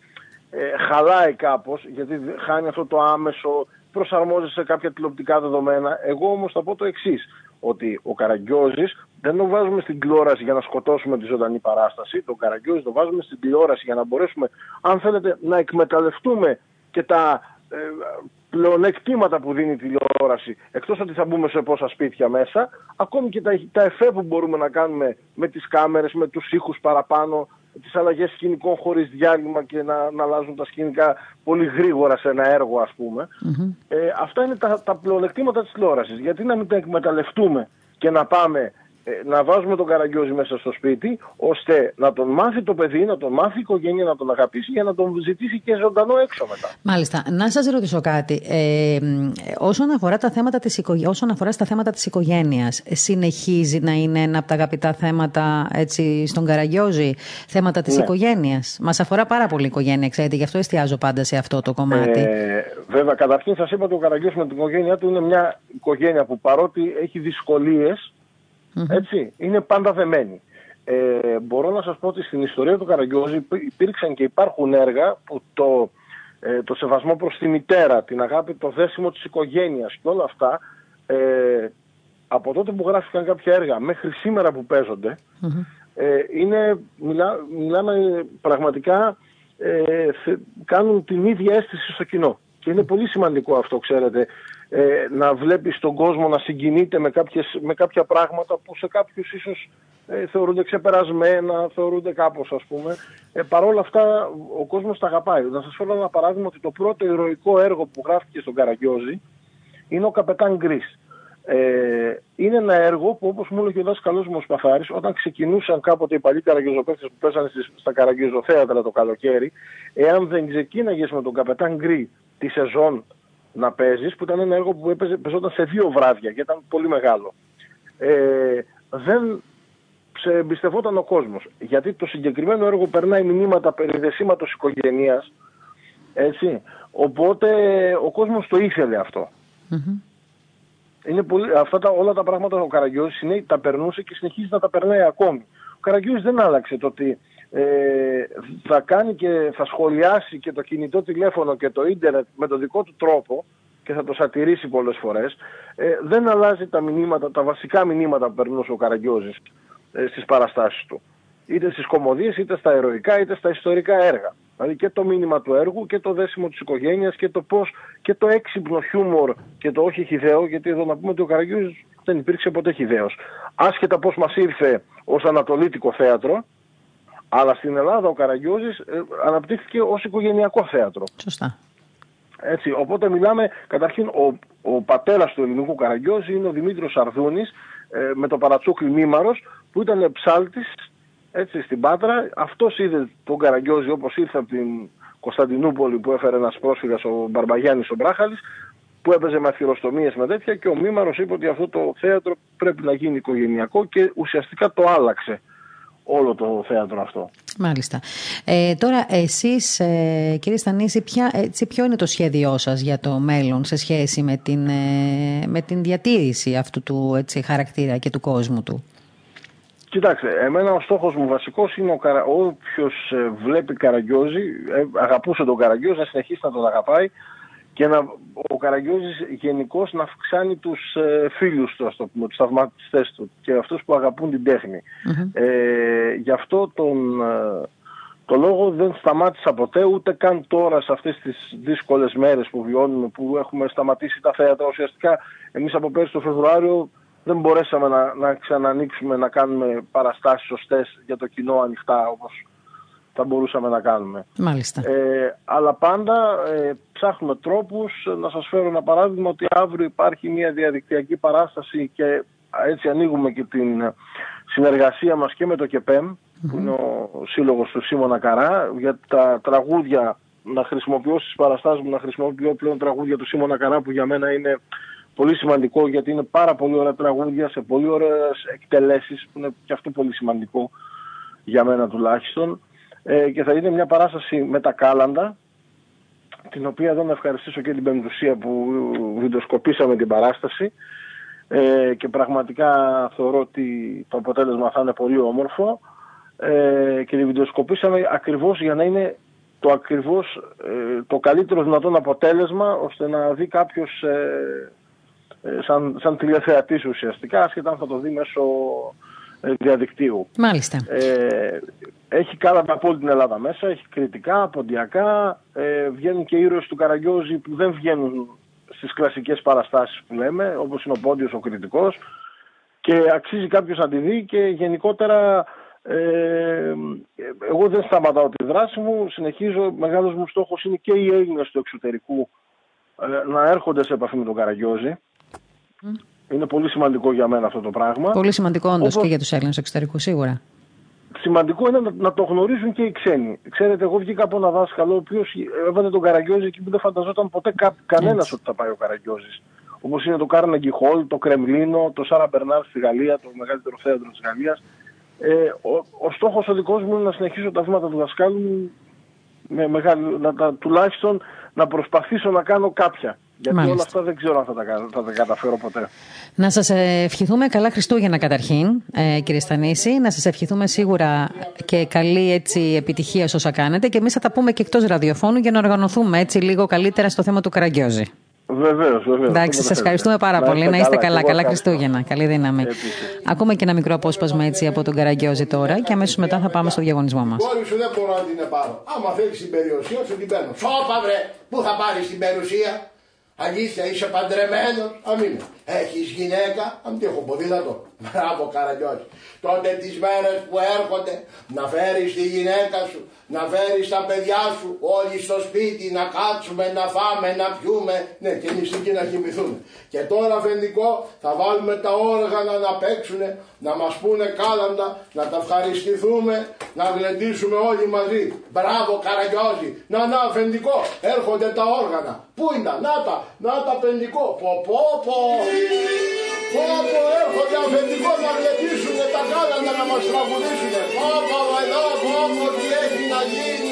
ε, χαλάει κάπως, γιατί χάνει αυτό το άμεσο προσαρμόζεται σε κάποια τηλεοπτικά δεδομένα. Εγώ όμως θα πω το εξής ότι ο Καραγκιόζης δεν το βάζουμε στην τηλεόραση για να σκοτώσουμε τη ζωντανή παράσταση. Τον Καραγκιόζη το βάζουμε στην τηλεόραση για να μπορέσουμε, αν θέλετε, να εκμεταλλευτούμε και τα ε, πλεονεκτήματα που δίνει η τηλεόραση, εκτός ότι θα μπούμε σε πόσα σπίτια μέσα, ακόμη και τα, τα εφέ που μπορούμε να κάνουμε με τις κάμερες, με τους ήχους παραπάνω, τις αλλαγές σκηνικών χωρίς διάλειμμα και να, να αλλάζουν τα σκηνικά πολύ γρήγορα σε ένα έργο ας πουμε Ε, αυτά είναι τα, τα πλεονεκτήματα της τηλεόρασης. Γιατί να μην τα εκμεταλλευτούμε και να πάμε ε, να βάζουμε τον Καραγκιόζη μέσα στο σπίτι, ώστε να τον μάθει το παιδί, να τον μάθει η οικογένεια, να τον αγαπήσει για να τον ζητήσει και ζωντανό έξω μετά. Μάλιστα. Να σας ρωτήσω κάτι. Ε, όσον, αφορά τα θέματα της, όσον αφορά στα θέματα της οικογένειας, συνεχίζει να είναι ένα από τα αγαπητά θέματα έτσι, στον Καραγκιόζη, θέματα της ναι. οικογένειας; Μας αφορά πάρα πολύ η οικογένεια, ξέρετε, γι' αυτό εστιάζω πάντα σε αυτό το κομμάτι. Ε, βέβαια, καταρχήν σας είπα ότι ο Καραγκιόζης με την οικογένειά του είναι μια οικογένεια που παρότι έχει δυσκολίες, έτσι, είναι πάντα δεμένη. Ε, μπορώ να σας πω ότι στην ιστορία του Καραγκιόζη υπήρξαν και υπάρχουν έργα που το, ε, το σεβασμό προς τη μητέρα, την αγάπη, το δέσιμο της οικογένειας και όλα αυτά ε, από τότε που γράφηκαν κάποια έργα μέχρι σήμερα που παιζονται ε, είναι, μιλάμε πραγματικά ε, κάνουν την ίδια αίσθηση στο κοινό. Και είναι πολύ σημαντικό αυτό, ξέρετε, ε, να βλέπεις τον κόσμο να συγκινείται με, κάποιες, με κάποια πράγματα που σε κάποιους ίσως ε, θεωρούνται ξεπερασμένα, θεωρούνται κάπως ας πούμε. Ε, Παρ' όλα αυτά ο κόσμος τα αγαπάει. Να σας φέρω ένα παράδειγμα ότι το πρώτο ηρωικό έργο που γράφτηκε στον Καραγκιόζη είναι ο Καπετάν Γκρίς. Ε, είναι ένα έργο που όπως μου έλεγε ο δάσκαλός μου ο Σπαθάρης, όταν ξεκινούσαν κάποτε οι παλιοί καραγκιόζοπαίχτες που πέσανε στα καραγκιόζοθέατρα το καλοκαίρι, εάν δεν ξεκίναγες με τον Καπετάν Γκρι τη σεζόν να παίζεις, που ήταν ένα έργο που έπαιζε, παίζονταν σε δύο βράδια και ήταν πολύ μεγάλο. Ε, δεν σε εμπιστευόταν ο κόσμος. Γιατί το συγκεκριμένο έργο περνάει μηνύματα περί δεσίματος οικογένειας, έτσι. Οπότε ο κόσμος το ήθελε Είναι πολύ, αυτά τα, όλα τα πράγματα ο Καραγκιόζης τα περνούσε και συνεχίζει να τα περνάει ακόμη. Ο Καραγκιόζης δεν άλλαξε το ότι ε, θα κάνει και θα σχολιάσει και το κινητό τηλέφωνο και το ίντερνετ με τον δικό του τρόπο και θα το σατυρήσει πολλές φορές, ε, δεν αλλάζει τα μηνύματα, τα βασικά μηνύματα που περνούσε ο Καραγκιόζης ε, στις παραστάσεις του. Είτε στις κομμωδίες, είτε στα ερωικά, είτε στα ιστορικά έργα. Δηλαδή και το μήνυμα του έργου και το δέσιμο της οικογένειας και το πώς και το έξυπνο χιούμορ και το όχι χιδαίο, γιατί εδώ να πούμε ότι ο Καραγκιόζης δεν υπήρξε ποτέ χιδαίος. Άσχετα πώς μας ήρθε ως ανατολίτικο θέατρο, αλλά στην Ελλάδα ο Καραγκιόζης ε, αναπτύχθηκε ως οικογενειακό θέατρο. Σωστά. Έτσι, οπότε μιλάμε, καταρχήν ο, ο πατέρας του ελληνικού Καραγκιόζη είναι ο Δημήτριος Αρδούνης ε, με το παρατσούκλι Μήμαρος που ήταν ψάλτης έτσι, στην Πάτρα. Αυτός είδε τον Καραγκιόζη όπως ήρθε από την Κωνσταντινούπολη που έφερε ένας πρόσφυγας ο Μπαρμπαγιάννης ο Μπράχαλης που έπαιζε με αφιεροστομίες με τέτοια και ο Μήμαρος είπε ότι αυτό το θέατρο πρέπει να γίνει οικογενειακό και ουσιαστικά το άλλαξε όλο το θέατρο αυτό. Μάλιστα. Ε, τώρα εσείς ε, κύριε Στανίση ποια, έτσι, ποιο είναι το σχέδιό σας για το μέλλον σε σχέση με την, ε, με την διατήρηση αυτού του έτσι, χαρακτήρα και του κόσμου του; Κοιτάξτε, εμένα ο στόχος μου βασικός είναι ο καρα... όποιος ε, βλέπει Καραγκιόζη, αγαπούσε τον Καραγκιόζη να συνεχίσει να τον αγαπάει και να, ο Καραγκιόζης γενικώς να αυξάνει τους ε, φίλους του, ας το πούμε, τους θαυματιστές του και αυτούς που αγαπούν την τεχνη Ε, γι' αυτό τον, ε, το λόγο δεν σταμάτησα ποτέ ούτε καν τώρα σε αυτές τις δύσκολες μέρες που βιώνουμε που έχουμε σταματήσει τα θέατρα. Ουσιαστικά εμείς από πέρσι το Φεβρουάριο δεν μπορέσαμε να, να ξανανοίξουμε να κάνουμε παραστάσεις σωστές για το κοινό ανοιχτά όπως θα μπορούσαμε να κάνουμε. Μάλιστα. Ε, αλλά πάντα ε, ψάχνουμε τρόπους. Να σας φέρω ένα παράδειγμα ότι αύριο υπάρχει μια διαδικτυακή παράσταση και έτσι ανοίγουμε και την συνεργασία μας και με το ΚΕΠΕΜ που είναι ο σύλλογος του Σίμωνα Καρά για τα τραγούδια να χρησιμοποιώ στις παραστάσεις μου να χρησιμοποιώ πλέον τραγούδια του Σίμωνα Καρά που για μένα είναι πολύ σημαντικό γιατί είναι πάρα πολύ ωραία τραγούδια σε πολύ ωραίες εκτελέσεις που είναι και αυτό πολύ σημαντικό για μένα τουλάχιστον ε, και θα είναι μια παράσταση με τα κάλαντα την οποία εδώ να ευχαριστήσω και την Πεμπτουσία που βιντεοσκοπήσαμε την παράσταση. Ε, και πραγματικά θεωρώ ότι το αποτέλεσμα θα είναι πολύ όμορφο. Ε, και την βιντεοσκοπήσαμε ακριβώς για να είναι το ακριβώς ε, το καλύτερο δυνατόν αποτέλεσμα ώστε να δει κάποιος ε, ε, σαν, σαν τηλεθεατής ουσιαστικά ασχετά αν θα το δει μέσω ε, διαδικτύου. Μάλιστα. Ε, έχει κάλατα από όλη την Ελλάδα μέσα, έχει κριτικά, ποντιακά, ε, βγαίνουν και ήρωες του Καραγκιόζη που δεν βγαίνουν στις κλασικές παραστάσεις που λέμε, όπως είναι ο Πόντιος ο κριτικός και αξίζει κάποιος να τη δει και γενικότερα ε, εγώ δεν σταματάω τη δράση μου, συνεχίζω, μεγάλος μου στόχος είναι και οι Έλληνες του εξωτερικού ε, να έρχονται σε επαφή με τον Καραγκιόζη. Είναι πολύ σημαντικό για μένα αυτό το πράγμα. Πολύ σημαντικό όντως και για τους Έλληνες εξωτερικούς, σίγουρα. Σημαντικό είναι να, το γνωρίζουν και οι ξένοι. Ξέρετε, εγώ βγήκα από ένα δάσκαλο ο οποίος έβαλε τον Καραγκιόζη εκεί που δεν φανταζόταν ποτέ κα, κανένας ότι θα πάει ο Καραγκιόζης. Όπως είναι το Carnegie Hall, το Κρεμλίνο, το Σάρα Μπερνάρ στη Γαλλία, το μεγαλύτερο θέατρο της Γαλλίας. Ε, ο, ο στόχος ο δικός μου είναι να συνεχίσω τα βήματα του δασκάλου με μεγάλη, να, τουλάχιστον να προσπαθήσω να κάνω κάποια. Γιατί Μάλιστα. όλα αυτά δεν ξέρω αν θα τα, θα τα καταφέρω ποτέ. Να σας ευχηθούμε καλά Χριστούγεννα καταρχήν, ε, κύριε Στανίση. Να σας ευχηθούμε σίγουρα και καλή έτσι, επιτυχία σε όσα κάνετε. Και εμείς θα τα πούμε και εκτός ραδιοφώνου για να οργανωθούμε έτσι λίγο καλύτερα στο θέμα του Καραγκιόζη. Βεβαίως, βεβαίως. Εντάξει, σας ευχαριστούμε πάρα πολύ. Να είστε καλά. Καλά Χριστούγεννα. Καλή δύναμη. Ακούμε και ένα μικρό απόσπασμα έτσι από τον Καραγκιόζη τώρα και αμέσως μετά θα πάμε στο διαγωνισμό μας. Κόρη σου δεν μπορώ να την πάρω. Άμα θέλεις την περιουσία σου την παίρνω. Σώπα βρε, πού θα πάρεις την περιουσία; Αλήθεια, είσαι παντρεμένος. Αμήν. Έχεις γυναίκα. Αν τι έχω ποδήλατο. Μπράβο, καραγκιόζη. Τότε τις μέρες που έρχονται να φέρεις τη γυναίκα σου να φέρεις τα παιδιά σου όλοι στο σπίτι, να κάτσουμε, να φάμε, να πιούμε, ναι και εμείς εκεί να κοιμηθούμε. Και τώρα αφεντικό θα βάλουμε τα όργανα να παίξουν, να μας πούνε κάλαντα, να τα ευχαριστηθούμε, να γλεντήσουμε όλοι μαζί. Μπράβο Καραγκιόζη, να να αφεντικό, έρχονται τα όργανα. Πού είναι, να τα, να τα αφεντικό, πω πω πω. Πω πω έρχονται αφεντικό να γλεντήσουν τα κάλαντα να μας τραγουδήσουν. Πω πω εδώ, πω πω τι έχει να γίνει.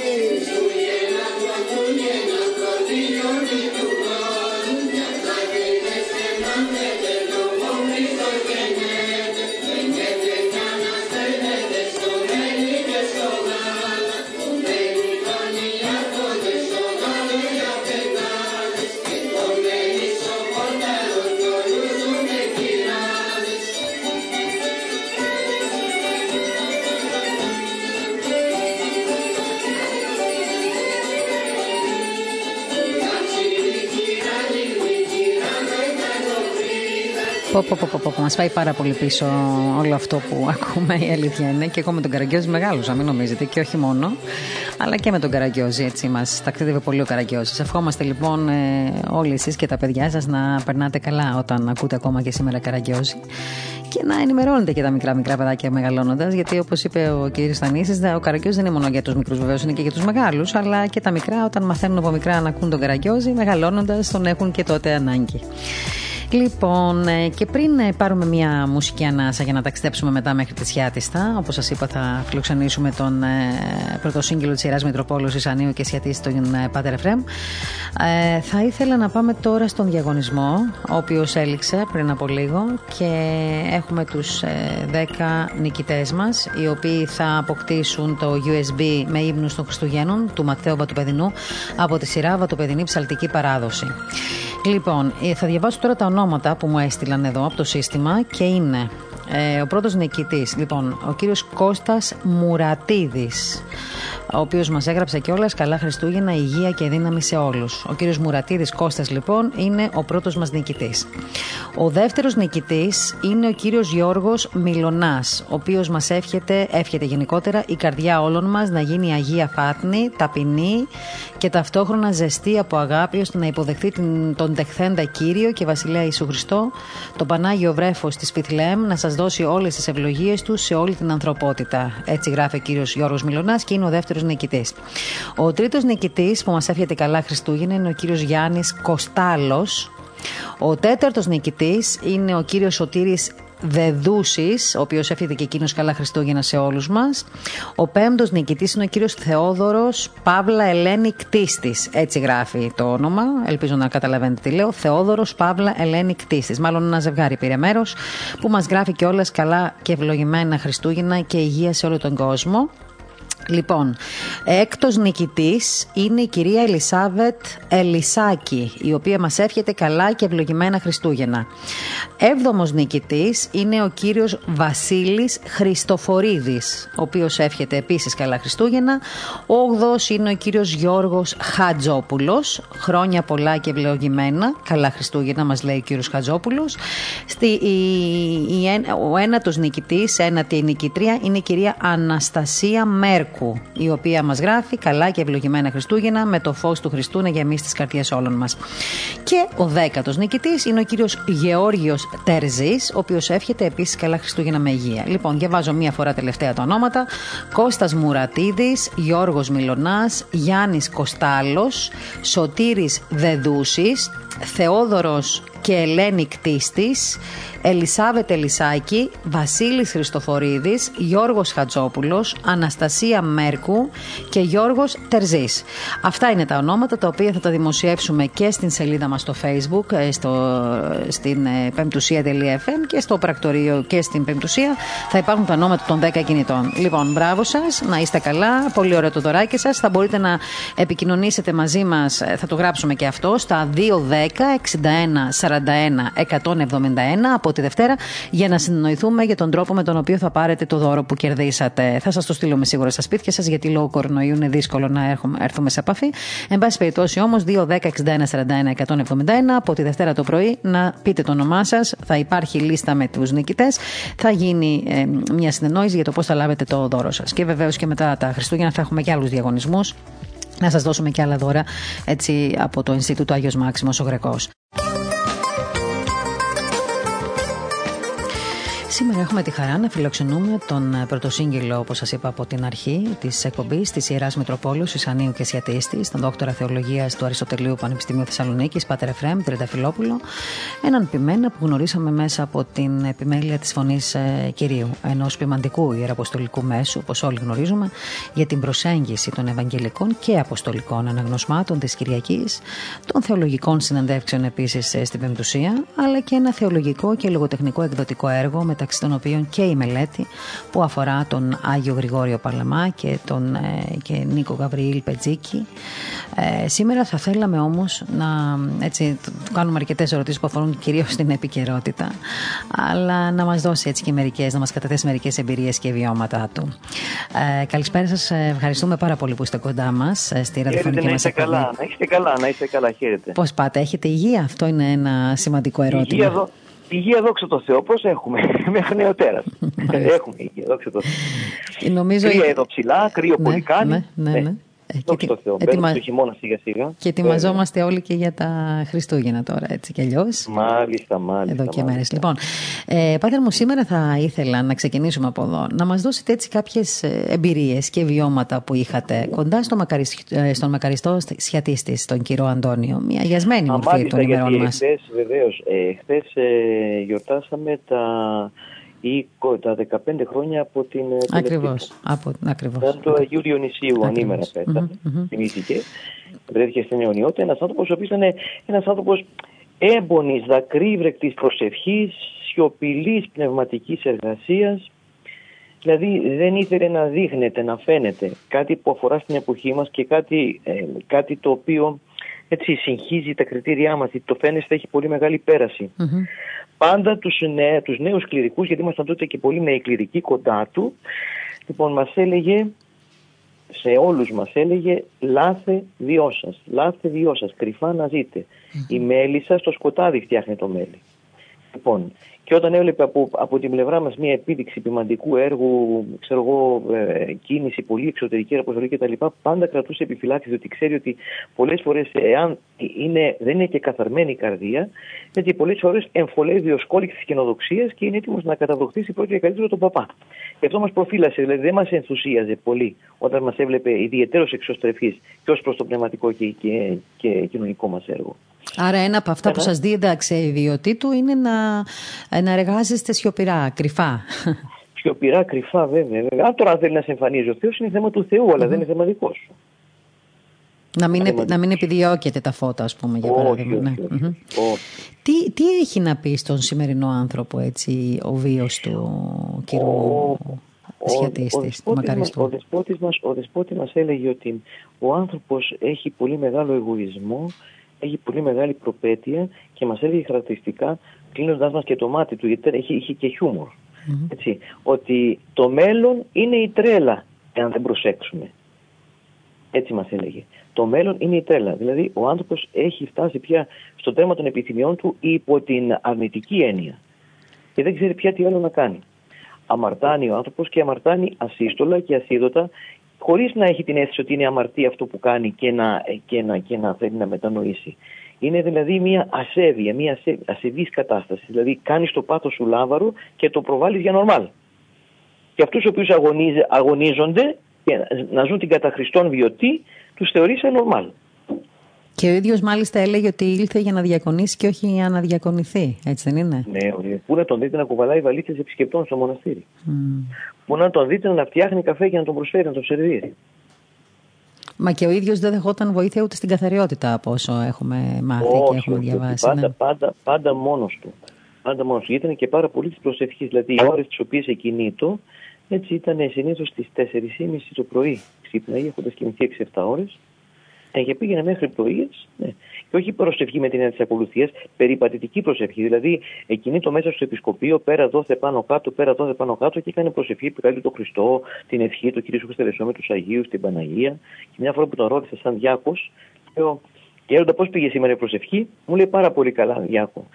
Πω, πω, πω, πω, Μας πάει πάρα πολύ πίσω όλο αυτό που ακούμε, η αλήθεια είναι. Και εγώ με τον Καραγκιόζη μεγάλωσα, μην νομίζετε, και όχι μόνο. Αλλά και με τον Καραγκιόζη, έτσι μας τακτίδευε πολύ ο Καραγκιόζης. Ευχόμαστε λοιπόν ε, όλοι εσείς και τα παιδιά σας να περνάτε καλά όταν ακούτε ακόμα και σήμερα Καραγκιόζη. Και να ενημερώνετε και τα μικρά μικρά παιδάκια μεγαλώνοντας, γιατί όπως είπε ο κ. Στανίση, ο Καραγκιόζης δεν είναι μόνο για τους μικρούς, βεβαίως είναι και για τους μεγάλους, αλλά και τα μικρά όταν μαθαίνουν από μικρά να ακούν τον Καραγκιόζη, μεγαλώνοντας τον έχουν και τότε ανάγκη. Λοιπόν, ε, και πριν ε, πάρουμε μια μουσική ανάσα για να ταξιδέψουμε μετά μέχρι τη Σιάτιστα, όπως σας είπα, θα φιλοξενήσουμε τον ε, πρώτο σύγκυλο της Ιεράς Μητροπόλου Ισανίου και Σιατή, τον ε, Πάτερ Εφρέμ. Ε, θα ήθελα να πάμε τώρα στον διαγωνισμό, ο οποίος έληξε πριν από λίγο και έχουμε τους 10 νικητές μας, οι οποίοι θα αποκτήσουν το USB με ύμνους των Χριστουγέννων του Ματθαίου Βατουπεδινού από τη σειρά Βατουπεδινή Ψαλτική Παράδοση. Λοιπόν, θα διαβάσω τώρα τα ονόματα που μου έστειλαν εδώ από το σύστημα και είναι ε, ο πρώτος νικητής, λοιπόν, ο κύριος Κώστας Μουρατίδης ο οποίος μας έγραψε κιόλας καλά Χριστούγεννα, υγεία και δύναμη σε όλους. Ο κύριος Μουρατίδης Κώστας, λοιπόν, είναι ο πρώτος μας νικητής. Ο δεύτερος νικητής είναι ο κύριος Γιώργος Μιλονά, ο οποίος μας εύχεται, εύχεται γενικότερα η καρδιά όλων μας να γίνει αγία φάτνη, ταπεινή και ταυτόχρονα ζεστή από αγάπη ώστε να υποδεχθεί τον τεχθέντα κύριο και βασιλέα Ιησού Χριστό, το Πανάγιο Βρέφος της Πιθλέμ, να σας δώσει όλες τις ευλογίες του σε όλη την ανθρωπότητα. Έτσι γράφει ο κύριος Γιώργος Μιλονά και είναι ο δεύτερος νικητής. Ο τρίτος νικητής που μας εύχεται καλά Χριστούγεννα είναι ο κύριος Γιάννης Κοστάλος. Ο τέταρτος νικητής είναι ο κύριος Σωτήρης Δεδούσης, ο οποίος έφυγε και εκείνος καλά Χριστούγεννα σε όλους μας. Ο πέμπτος νικητής είναι ο κύριος Θεόδωρος Παύλα Ελένη Κτίστης. Έτσι γράφει το όνομα. Ελπίζω να καταλαβαίνετε τι λέω. Θεόδωρος Παύλα Ελένη Κτίστης. Μάλλον ένα ζευγάρι πήρε μέρος που μας γράφει και όλα καλά και ευλογημένα Χριστούγεννα και υγεία σε όλο τον κόσμο. Λοιπόν, έκτος νικητής είναι η κυρία Ελισάβετ Ελισάκη, η οποία μας εύχεται καλά και ευλογημένα Χριστούγεννα. Έβδομος νικητής είναι ο κύριος Βασίλης Χριστοφορίδης, ο οποίος εύχεται επίσης καλά Χριστούγεννα. Όγδος είναι ο κύριος Γιώργος Χατζόπουλος, χρόνια πολλά και ευλογημένα, καλά Χριστούγεννα μας λέει ο κύριος Χατζόπουλος. Στη, η, ο ένατος νικητής, ένατη νικητρία είναι η κυρία Αναστασία Μέρκου η οποία μας γράφει καλά και ευλογημένα Χριστούγεννα με το φως του Χριστού να γεμίσει τις καρδιές όλων μας. Και ο δέκατος νικητής είναι ο κύριος Γεώργιος Τερζής, ο οποίος εύχεται επίσης καλά Χριστούγεννα με υγεία. Λοιπόν, διαβάζω μία φορά τελευταία τα ονόματα. Κώστας Μουρατίδης, Γιώργος Μιλονά, Γιάννης Κοστάλος, Σωτήρης Δεδούσης, Θεόδωρος και Ελένη Κτίστης, Ελισάβετ Ελισάκη, Βασίλης Χριστοφορίδης, Γιώργος Χατζόπουλος, Αναστασία Μέρκου και Γιώργος Τερζής. Αυτά είναι τα ονόματα τα οποία θα τα δημοσιεύσουμε και στην σελίδα μας στο facebook, ε, στο, στην ε, πεμπτουσία.fm και στο πρακτορείο και στην πεμπτουσία θα υπάρχουν τα ονόματα των 10 κινητών. Λοιπόν, μπράβο σας, να είστε καλά, πολύ ωραίο το δωράκι σας. Θα μπορείτε να επικοινωνήσετε μαζί μας, ε, θα το γράψουμε και αυτό, στα 210 61 41 171 από τη Δευτέρα για να συνεννοηθούμε για τον τρόπο με τον οποίο θα πάρετε το δώρο που κερδίσατε. Θα σας το στείλουμε σίγουρα στα σπίτια σας, γιατί λόγω κορονοϊού είναι δύσκολο να έρχομαι, έρθουμε σε επαφή. Εν πάση περιπτώσει όμως, 2, 10, 61, 41, 171 από τη Δευτέρα το πρωί να πείτε το όνομά σας. Θα υπάρχει λίστα με τους νικητές. Θα γίνει ε, μια συνεννόηση για το πώς θα λάβετε το δώρο σας. Και βεβαίως και μετά τα Χριστούγεννα θα έχουμε και άλλους διαγωνισμούς να σας δώσουμε και άλλα δώρα έτσι, από το Ινστιτούτο Άγιος Μάξιμος ο Γρεκός. Σήμερα έχουμε τη χαρά να φιλοξενούμε τον ε, πρωτοσύγγελο, όπως σας είπα από την αρχή της εκπομπής, της Ιεράς Μητροπόλου Ισανίου και Σιατίστη, τον δόκτωρα Θεολογίας του Αριστοτελείου Πανεπιστημίου Θεσσαλονίκης, Πάτερ Εφρέμ Τριανταφυλόπουλο, έναν ποιμένα που γνωρίσαμε μέσα από την επιμέλεια της φωνής ε, κυρίου, ενός ποιμαντικού ιεραποστολικού μέσου, όπως όλοι γνωρίζουμε, για την προσέγγιση των Ευαγγελικών και Αποστολικών αναγνωσμάτων της Κυριακής, των θεολογικών συναντεύξεων επίσης ε, στην Πεμπτουσία, αλλά και ένα θεολογικό και λογοτεχνικό εκδοτικό έργο μεταξύ των οποίων και η μελέτη που αφορά τον Άγιο Γρηγόριο Παλαμά και τον ε, και Νίκο Γαβριήλ Πετζίκη. Ε, σήμερα θα θέλαμε όμως να έτσι, κάνουμε αρκετές ερωτήσεις που αφορούν κυρίως την επικαιρότητα αλλά να μας δώσει έτσι και μερικές, να μας καταθέσει μερικές εμπειρίες και βιώματα του. Ε, καλησπέρα σας, ευχαριστούμε πάρα πολύ που είστε κοντά μας ε, στη ραδιοφωνική μας εκπομπή. Να είστε καλά, να είστε καλά, χαίρετε. Πώς πάτε, έχετε υγεία, αυτό είναι ένα σημαντικό ερώτημα. Υγεία εδώ, Υγεία, δόξα τω Θεώ, πώς έχουμε, μέχρι νεοτέρα. έχουμε υγεία, δόξα τω Θεώ. Νομίζω... Κρύο εδώ ψηλά, κρύο ναι, πολύ κάνει. Ναι, ναι, ναι. Ναι. Ε, και, το Θεό. Ετοιμα... το χειμώνα σιγά σιγά. Και ετοιμαζόμαστε όλοι και για τα Χριστούγεννα τώρα, έτσι κι αλλιώς. Μάλιστα, μάλιστα. Εδώ και μέρες. Λοιπόν, ε, Πάτερ μου, σήμερα θα ήθελα να ξεκινήσουμε από εδώ. Να μας δώσετε έτσι κάποιες εμπειρίες και βιώματα που είχατε κοντά στο μακαριστό, ε, στον μακαριστό σχιατίστη, τον κύριο Αντώνιο. Μια γιασμένη μορφή των ημερών μας. Χθε, βεβαίως. Ε, Χθε ε, γιορτάσαμε τα ή τα 15 χρόνια από την Ακριβώς, από, ακριβώς. Ήταν το Αγίου Διονυσίου ανήμερα πέτα, mm-hmm. θυμήθηκε. Βρέθηκε στην αιωνιότητα ένας άνθρωπος ο οποίος ήταν ένας άνθρωπος έμπονης, δακρύβρεκτης προσευχής, σιωπηλής πνευματικής εργασίας, Δηλαδή δεν ήθελε να δείχνεται, να φαίνεται κάτι που αφορά στην εποχή μας και κάτι, ε, κάτι το οποίο έτσι συγχύζει τα κριτήριά μας, το φαίνεστε έχει πολύ μεγάλη πάντα τους, νέ, τους νέους κληρικούς, γιατί ήμασταν τότε και πολύ νέοι κληρικοί κοντά του, λοιπόν μας έλεγε, σε όλους μας έλεγε «Λάθε δυο σας, λάθε δυο σας, κρυφά να ζείτε». Η μέλισσα στο σκοτάδι φτιάχνει το μέλι. Λοιπόν, και όταν έβλεπε από, από την πλευρά μας μια επίδειξη ποιμαντικού έργου, ξέρω εγώ, ε, κίνηση πολύ εξωτερική αποστολή κτλ., πάντα κρατούσε επιφυλάξεις, διότι ξέρει ότι πολλές φορές, εάν είναι, δεν είναι και καθαρμένη η καρδία, γιατί πολλές φορές εμφολεύει ο σκόλικ της κοινοδοξία και είναι έτοιμος να καταδοχθήσει πρώτο και καλύτερο τον παπά. Και αυτό μας προφύλασε, δηλαδή δεν μας ενθουσίαζε πολύ όταν μας έβλεπε ιδιαίτερος εξωστρεφής και ως προς το πνευματικό και, και, και κοινωνικό μας έργο. Άρα ένα από αυτά που σας δίδαξε η ιδιωτή του είναι να, να εργάζεστε σιωπηρά, κρυφά. Σιωπηρά, κρυφά βέβαια. Αν τώρα θέλει να σε εμφανίζει ο Θεός είναι θέμα του Θεού, αλλά δεν είναι θέμα δικός σου. Να μην, να μην επιδιώκεται τα φώτα, ας πούμε, για παράδειγμα. Ναι. Τι, τι έχει να πεις στον σημερινό άνθρωπο έτσι, ο βίος του κύριου σχετίστης, του μακαριστού; Ο δεσπότης, μας, ο δεσπότης μας έλεγε ότι ο άνθρωπος έχει πολύ μεγάλο εγωισμό, έχει πολύ μεγάλη προπέτεια και μας έλεγε χαρακτηριστικά, κλείνοντας μας και το μάτι του, γιατί έχει, έχει και χιουμορ έτσι, ότι το μέλλον είναι η τρέλα, εάν δεν προσέξουμε. Έτσι μας έλεγε. Το μέλλον είναι η τρέλα. Δηλαδή, ο άνθρωπος έχει φτάσει πια στο θέμα των επιθυμιών του υπό την αρνητική έννοια. Και δεν ξέρει πια τι άλλο να κάνει. Αμαρτάνει ο άνθρωπος και αμαρτάνει ασύστολα και ασίδωτα χωρίς να έχει την αίσθηση ότι είναι αμαρτία αυτό που κάνει και να, και να, και να θέλει να μετανοήσει. Είναι δηλαδή μια ασέβεια, μια ασεβής κατάσταση. Δηλαδή κάνεις το πάθος σου λάβαρο και το προβάλλεις για νορμάλ. Και αυτούς οι οποίους αγωνίζονται και να ζουν την κατά Χριστόν βιωτή, τους θεωρείς νορμάλ. Και ο ίδιος μάλιστα έλεγε ότι ήλθε για να διακονήσει και όχι για να διακονηθεί. Έτσι δεν είναι; Ναι, πού να τον δείτε να κουβαλάει βαλίτσες επισκεπτών στο μοναστήρι; Mm. Πού να τον δείτε να φτιάχνει καφέ για να τον προσφέρει, να τον σερβίρει. Μα και ο ίδιος δεν δεχόταν βοήθεια ούτε στην καθαριότητα από όσο έχουμε μάθει όχι, και έχουμε διαβάσει. Πάντα, ναι. πάντα, πάντα μόνος του. Πάντα μόνος του. Ήταν και πάρα πολύ της προσευχής. Δηλαδή οι ώρες τις οποίες εκινήτω έτσι ήταν συνήθως στις 4.30 το πρωί. Ξύπναγε έχοντας κοιμηθεί 6-7 ώρες ε, και πήγαινε μέχρι πρωί. Ναι. Και όχι προσευχή με την έννοια της ακολουθίας, περιπατητική προσευχή. Δηλαδή, εκείνη το μέσα στο επισκοπείο, πέρα δόθε πάνω κάτω, πέρα δόθε πάνω κάτω και έκανε προσευχή που κάνει τον Χριστό, την ευχή του κ. Χριστελεσό με τους Αγίους, την Παναγία. Και μια φορά που τον ρώτησε σαν διάκος, λέω, Γέροντα, πώς πήγε σήμερα η προσευχή, μου λέει πάρα πολύ καλά, Διάκο.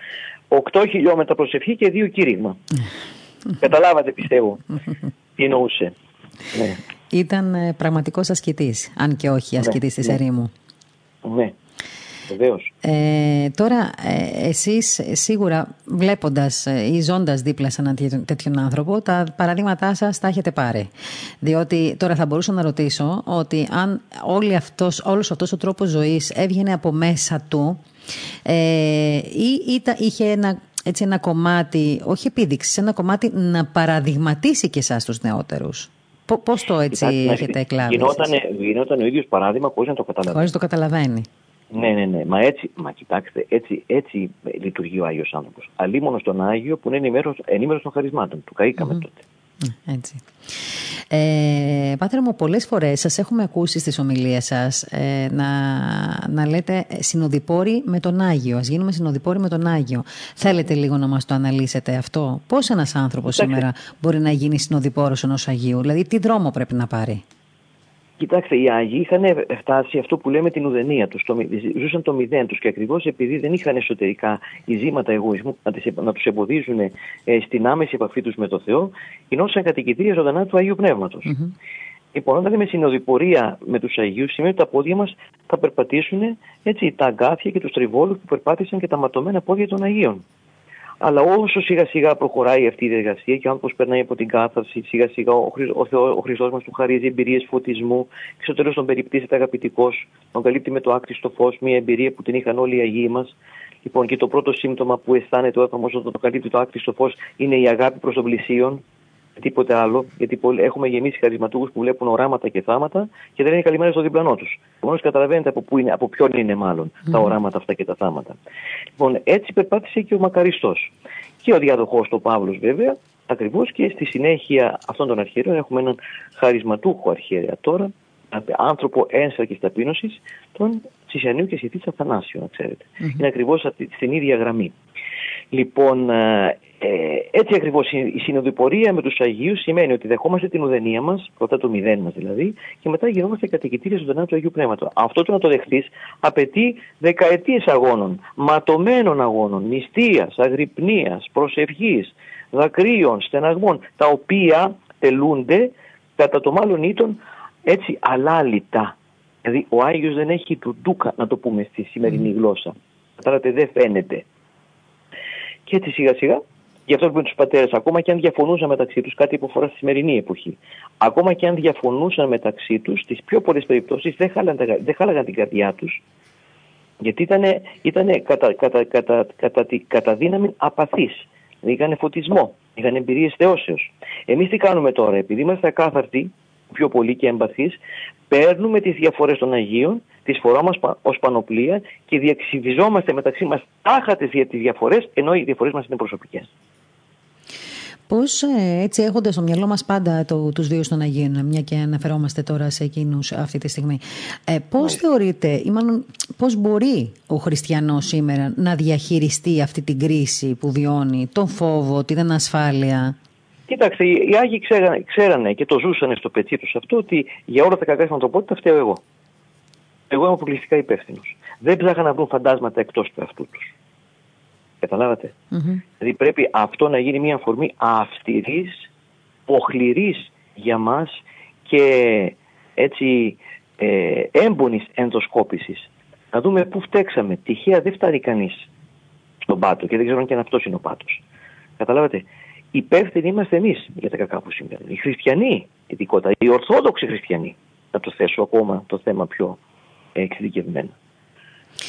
8 χιλιόμετρα προσευχή και δύο κήρυγμα. Καταλάβατε, πιστεύω, τι εννοούσε. Ναι. Ήταν ε, πραγματικός ασκητής, αν και όχι ασκητής ναι, της ναι. ερήμου. Ναι. Βεβαίως. Ε, τώρα, ε, εσείς σίγουρα βλέποντας ε, ή ζώντας δίπλα σε έναν τέτοιον άνθρωπο, τα παραδείγματά σας τα έχετε πάρει. Διότι τώρα θα μπορούσα να ρωτήσω ότι αν όλη αυτός, όλος αυτός ο τρόπος ζωής έβγαινε από μέσα του ε, ή, ή είχε ένα έτσι ένα κομμάτι, όχι επίδειξη, ένα κομμάτι να παραδειγματίσει και εσάς τους νεότερους. Πώς το έτσι έχετε εκλάβει. Γινόταν, ο ίδιος παράδειγμα χωρίς να το καταλαβαίνει. Χωρίς το καταλαβαίνει. Ναι, ναι, ναι. Μα έτσι, μα κοιτάξτε, έτσι, έτσι λειτουργεί ο Άγιος άνθρωπος. Αλλήμον στον Άγιο που είναι ενήμερος των χαρισμάτων. Του καήκαμε mm-hmm. τότε. Έτσι. Ε, Πάτερ μου, πολλές φορές σας έχουμε ακούσει στις ομιλίες σας ε, να, να λέτε συνοδοιπόροι με τον Άγιο. Ας γίνουμε συνοδοιπόροι με τον Άγιο. Θέλετε λίγο να μας το αναλύσετε αυτό; Πώς ένας άνθρωπος σήμερα μπορεί να γίνει συνοδοιπόρος ενός Αγίου; Δηλαδή τι δρόμο πρέπει να πάρει; Κοιτάξτε, οι Άγιοι είχαν φτάσει αυτό που λέμε την ουδενία τους. Ζούσαν το μηδέν τους και ακριβώς επειδή δεν είχαν εσωτερικά ειζήματα εγωισμού να, να τους εμποδίζουν ε, στην άμεση επαφή τους με το Θεό, γινόντουσαν κατοικητήρια ζωντανά του Αγίου Πνεύματος. Mm-hmm. Λοιπόν, όταν λέμε συνοδοιπορία με τους Αγίους, σημαίνει ότι τα πόδια μας θα περπατήσουν έτσι, τα αγκάθια και τους τριβόλους που περπάτησαν και τα ματωμένα πόδια των Αγίων. Αλλά όσο σιγά σιγά προχωράει αυτή η διαδικασία και ο άνθρωπος περνάει από την κάθαρση, σιγά σιγά ο, ο, Θεό, ο Χριστός μας του χαρίζει εμπειρίες φωτισμού και στο τέλος τον περιπτύσσεται αγαπητικός, τον καλύπτει με το άκτιστο φως, μια εμπειρία που την είχαν όλοι οι Αγίοι μας. Λοιπόν, και το πρώτο σύμπτωμα που αισθάνεται ο άνθρωπος όταν το καλύπτει το άκτιστο φως είναι η αγάπη προς τον πλησίον, τίποτε άλλο, γιατί έχουμε γεμίσει χαρισματούχους που βλέπουν οράματα και θάματα και δεν είναι καλυμμένοι στο διπλανό τους. Επομένως, καταλαβαίνετε από, πού είναι, από ποιον είναι μάλλον τα οράματα αυτά και τα θάματα. Λοιπόν, έτσι περπάτησε και ο Μακαριστός. Και ο διαδοχό του Παύλος, βέβαια, ακριβώς και στη συνέχεια αυτών των αρχαίων έχουμε έναν χαρισματούχο αρχαίρεα τώρα, άνθρωπο ένσαρκη ταπείνωσης, τον Τσισιανίου και Σχετή Αθανάσιο, να ξέρετε. Mm-hmm. Είναι ακριβώς στην ίδια γραμμή. Λοιπόν, ε, ε, έτσι ακριβώς η συνοδοιπορία με τους Αγίους σημαίνει ότι δεχόμαστε την ουδενία μας, πρώτα το μηδέν μας δηλαδή, και μετά γινόμαστε κατοικητήρια ζωντανά του Αγίου Πνεύματος. Αυτό το να το δεχτείς απαιτεί δεκαετίες αγώνων, ματωμένων αγώνων, νηστείας, αγρυπνίας, προσευχής, δακρύων, στεναγμών, τα οποία τελούνται κατά το μάλλον ήτον έτσι αλάλητα. Δηλαδή ο Άγιος δεν έχει του ντούκα να το πούμε στη σημερινή γλώσσα. Κατάλαβατε δεν φαίνεται. Και έτσι σιγά σιγά, γι' αυτό λοιπόν τους πατέρες, ακόμα και αν διαφωνούσαν μεταξύ τους, κάτι που αφορά στη σημερινή εποχή, ακόμα και αν διαφωνούσαν μεταξύ τους, στις πιο πολλές περιπτώσεις δεν, δεν χάλαγαν την καρδιά τους, γιατί ήταν ήτανε κατά, κατά, κατά, κατά, κατά δύναμη απαθής. Δηλαδή είχαν φωτισμό, είχαν εμπειρίες θεώσεως. Εμείς τι κάνουμε τώρα, επειδή είμαστε ακάθαρτοι, πιο πολύ και εμπαθείς, παίρνουμε τις διαφορές των Αγίων, τις φοράμε ως πανοπλία και διεξιβιζόμαστε μεταξύ μας τάχατες για τις διαφορές, ενώ οι διαφορές μας είναι προσωπικές. Πώς ε, έτσι έχοντας στο μυαλό μας πάντα το, τους δύο των Αγίων, μια και αναφερόμαστε τώρα σε εκείνους αυτή τη στιγμή, ε, πώς θεωρείτε ή μάλλον πώς μπορεί ο χριστιανός σήμερα να διαχειριστεί αυτή την κρίση που βιώνει, τον φόβο, την ανασφάλεια; Κοίταξε, οι Άγιοι ξέρανε, ξέρανε και το ζούσαν στο πετσί τους αυτό ότι για όλα τα κακά στην ανθρωπότητα φταίω εγώ. Εγώ είμαι αποκλειστικά υπεύθυνος. Δεν ψάχαν να βρουν φαντάσματα εκτός του εαυτού τους. Καταλάβατε; Mm-hmm. Δηλαδή πρέπει αυτό να γίνει μια αφορμή αυστηρής, οχληρή για μας και έτσι ε, έμπονης ενδοσκόπησης. Να δούμε πού φταίξαμε. Τυχαία δεν φτάνει κανείς στον πάτο και δεν ξέρω αν και αν αυτός είναι ο πάτος. Καταλάβατε; Υπεύθυνοι είμαστε εμείς για τα κακά που συμβαίνουν. Οι χριστιανοί, ειδικότερα, οι ορθόδοξοι χριστιανοί. Να το θέσω ακόμα το θέμα πιο εξειδικευμένα.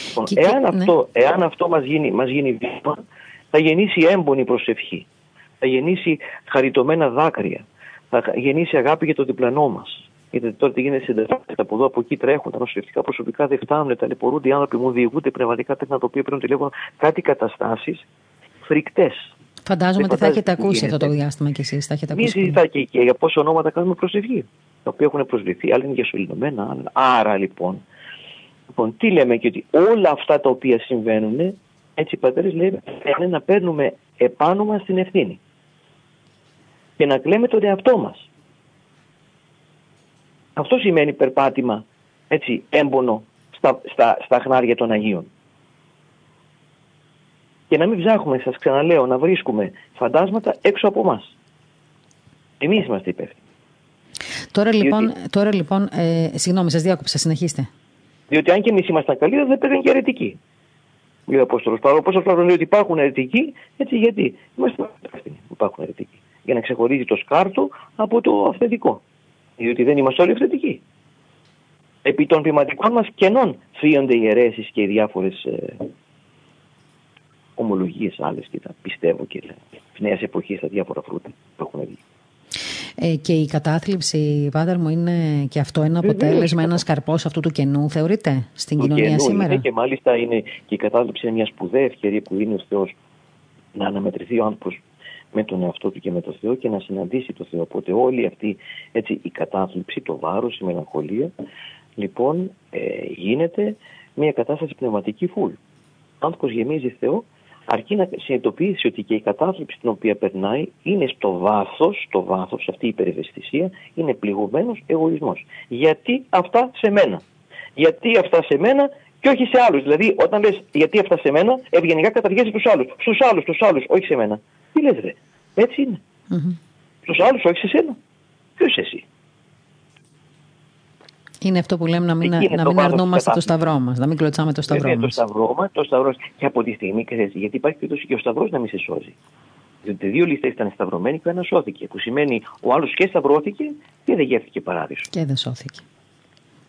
Λοιπόν, εάν, ναι. αυτό, εάν αυτό μας γίνει, μας γίνει βήμα, θα γεννήσει έμπονη προσευχή, θα γεννήσει χαριτωμένα δάκρυα, θα γεννήσει αγάπη για το διπλανό μας. Γιατί τώρα τι γίνεται στην από εδώ, από εκεί τρέχουν, τα νοσηλευτικά προσωπικά δεν φτάνουν, ταλαιπωρούνται, οι άνθρωποι μου διηγούνται πνευματικά τέκνα τα οποία παίρνουν τηλέφωνο, κάτι καταστάσεις φρικτές. Φαντάζομαι ότι θα έχετε ακούσει αυτό το διάστημα κι εσείς. Θα έχετε ακούσει. Μην και, και για πόσα ονόματα κάνουμε προσευχή. Τα οποία έχουν προσβληθεί, άλλα είναι για Άρα λοιπόν, λοιπόν, τι λέμε και ότι όλα αυτά τα οποία συμβαίνουν, έτσι οι πατέρε λένε να παίρνουμε επάνω μας την ευθύνη. Και να κλαίμε τον εαυτό μας. Αυτό σημαίνει περπάτημα έτσι έμπονο στα, στα, στα χνάρια των Αγίων και να μην ψάχνουμε, σας ξαναλέω, να βρίσκουμε φαντάσματα έξω από εμάς. Εμείς είμαστε υπεύθυνοι. Τώρα λοιπόν, τώρα, λοιπόν ε, συγγνώμη, σας διάκοψα, συνεχίστε. Διότι αν και εμείς ήμασταν καλύτερα, δεν παίρνουν και αιρετικοί. Λέει ο Απόστολος Παύλος. Πώ λέει ότι υπάρχουν αιρετικοί, έτσι γιατί; Είμαστε υπεύθυνοι που υπάρχουν αιρετικοί. Για να ξεχωρίζει το σκάρτο από το αυθεντικό. Διότι δεν είμαστε όλοι αυθεντικοί. Επί των ποιηματικών μας κενών φύονται οι αιρέσεις και οι διάφορες ε, ομολογίες άλλες και τα πιστεύω και τη νέα εποχή στα διάφορα φρούτα που έχουν βγει. Ε, και η κατάθλιψη, Βάντερ μου, είναι και αυτό ένα αποτέλεσμα, ένας καρπός αυτού του κενού, θεωρείτε, στην του κοινωνία κενού σήμερα; Είναι και μάλιστα είναι και η κατάθλιψη είναι μια σπουδαία ευκαιρία που είναι ο Θεός να αναμετρηθεί ο άνθρωπος με τον εαυτό του και με τον Θεό και να συναντήσει τον Θεό. Οπότε όλη αυτή έτσι, η κατάθλιψη, το βάρος, η μελαγχολία, λοιπόν, ε, γίνεται μια κατάσταση πνευματική φουλ. Ο άνθρωπος γεμίζει Θεό αρκεί να συνειδητοποιήσει ότι και η κατάθλιψη την οποία περνάει είναι στο βάθος, στο βάθος, αυτή η υπερευαισθησία, είναι πληγωμένος εγωισμός. Γιατί αυτά σε μένα; Γιατί αυτά σε μένα και όχι σε άλλους; Δηλαδή όταν λες γιατί αυτά σε μένα, ευγενικά καταργέσαι τους άλλους. Στους άλλους, στους άλλους, όχι σε μένα. Τι λες ρε, έτσι είναι. Mm-hmm. Στους άλλους, όχι σε σένα. Ποιος εσύ; Είναι αυτό που λέμε να μην, να μην αρνούμαστε το σταυρό μας, να μην κλωτσάμε το σταυρό μα. Το σταυρό μας, το σταυρό και από τη στιγμή, γιατί υπάρχει περίπτωση και ο σταυρός να μην σε σώζει. Διότι δύο ληστές ήταν σταυρωμένοι και ο ένας σώθηκε. Που σημαίνει ο άλλος και σταυρώθηκε και δεν γεύτηκε παράδεισο. Και δεν σώθηκε.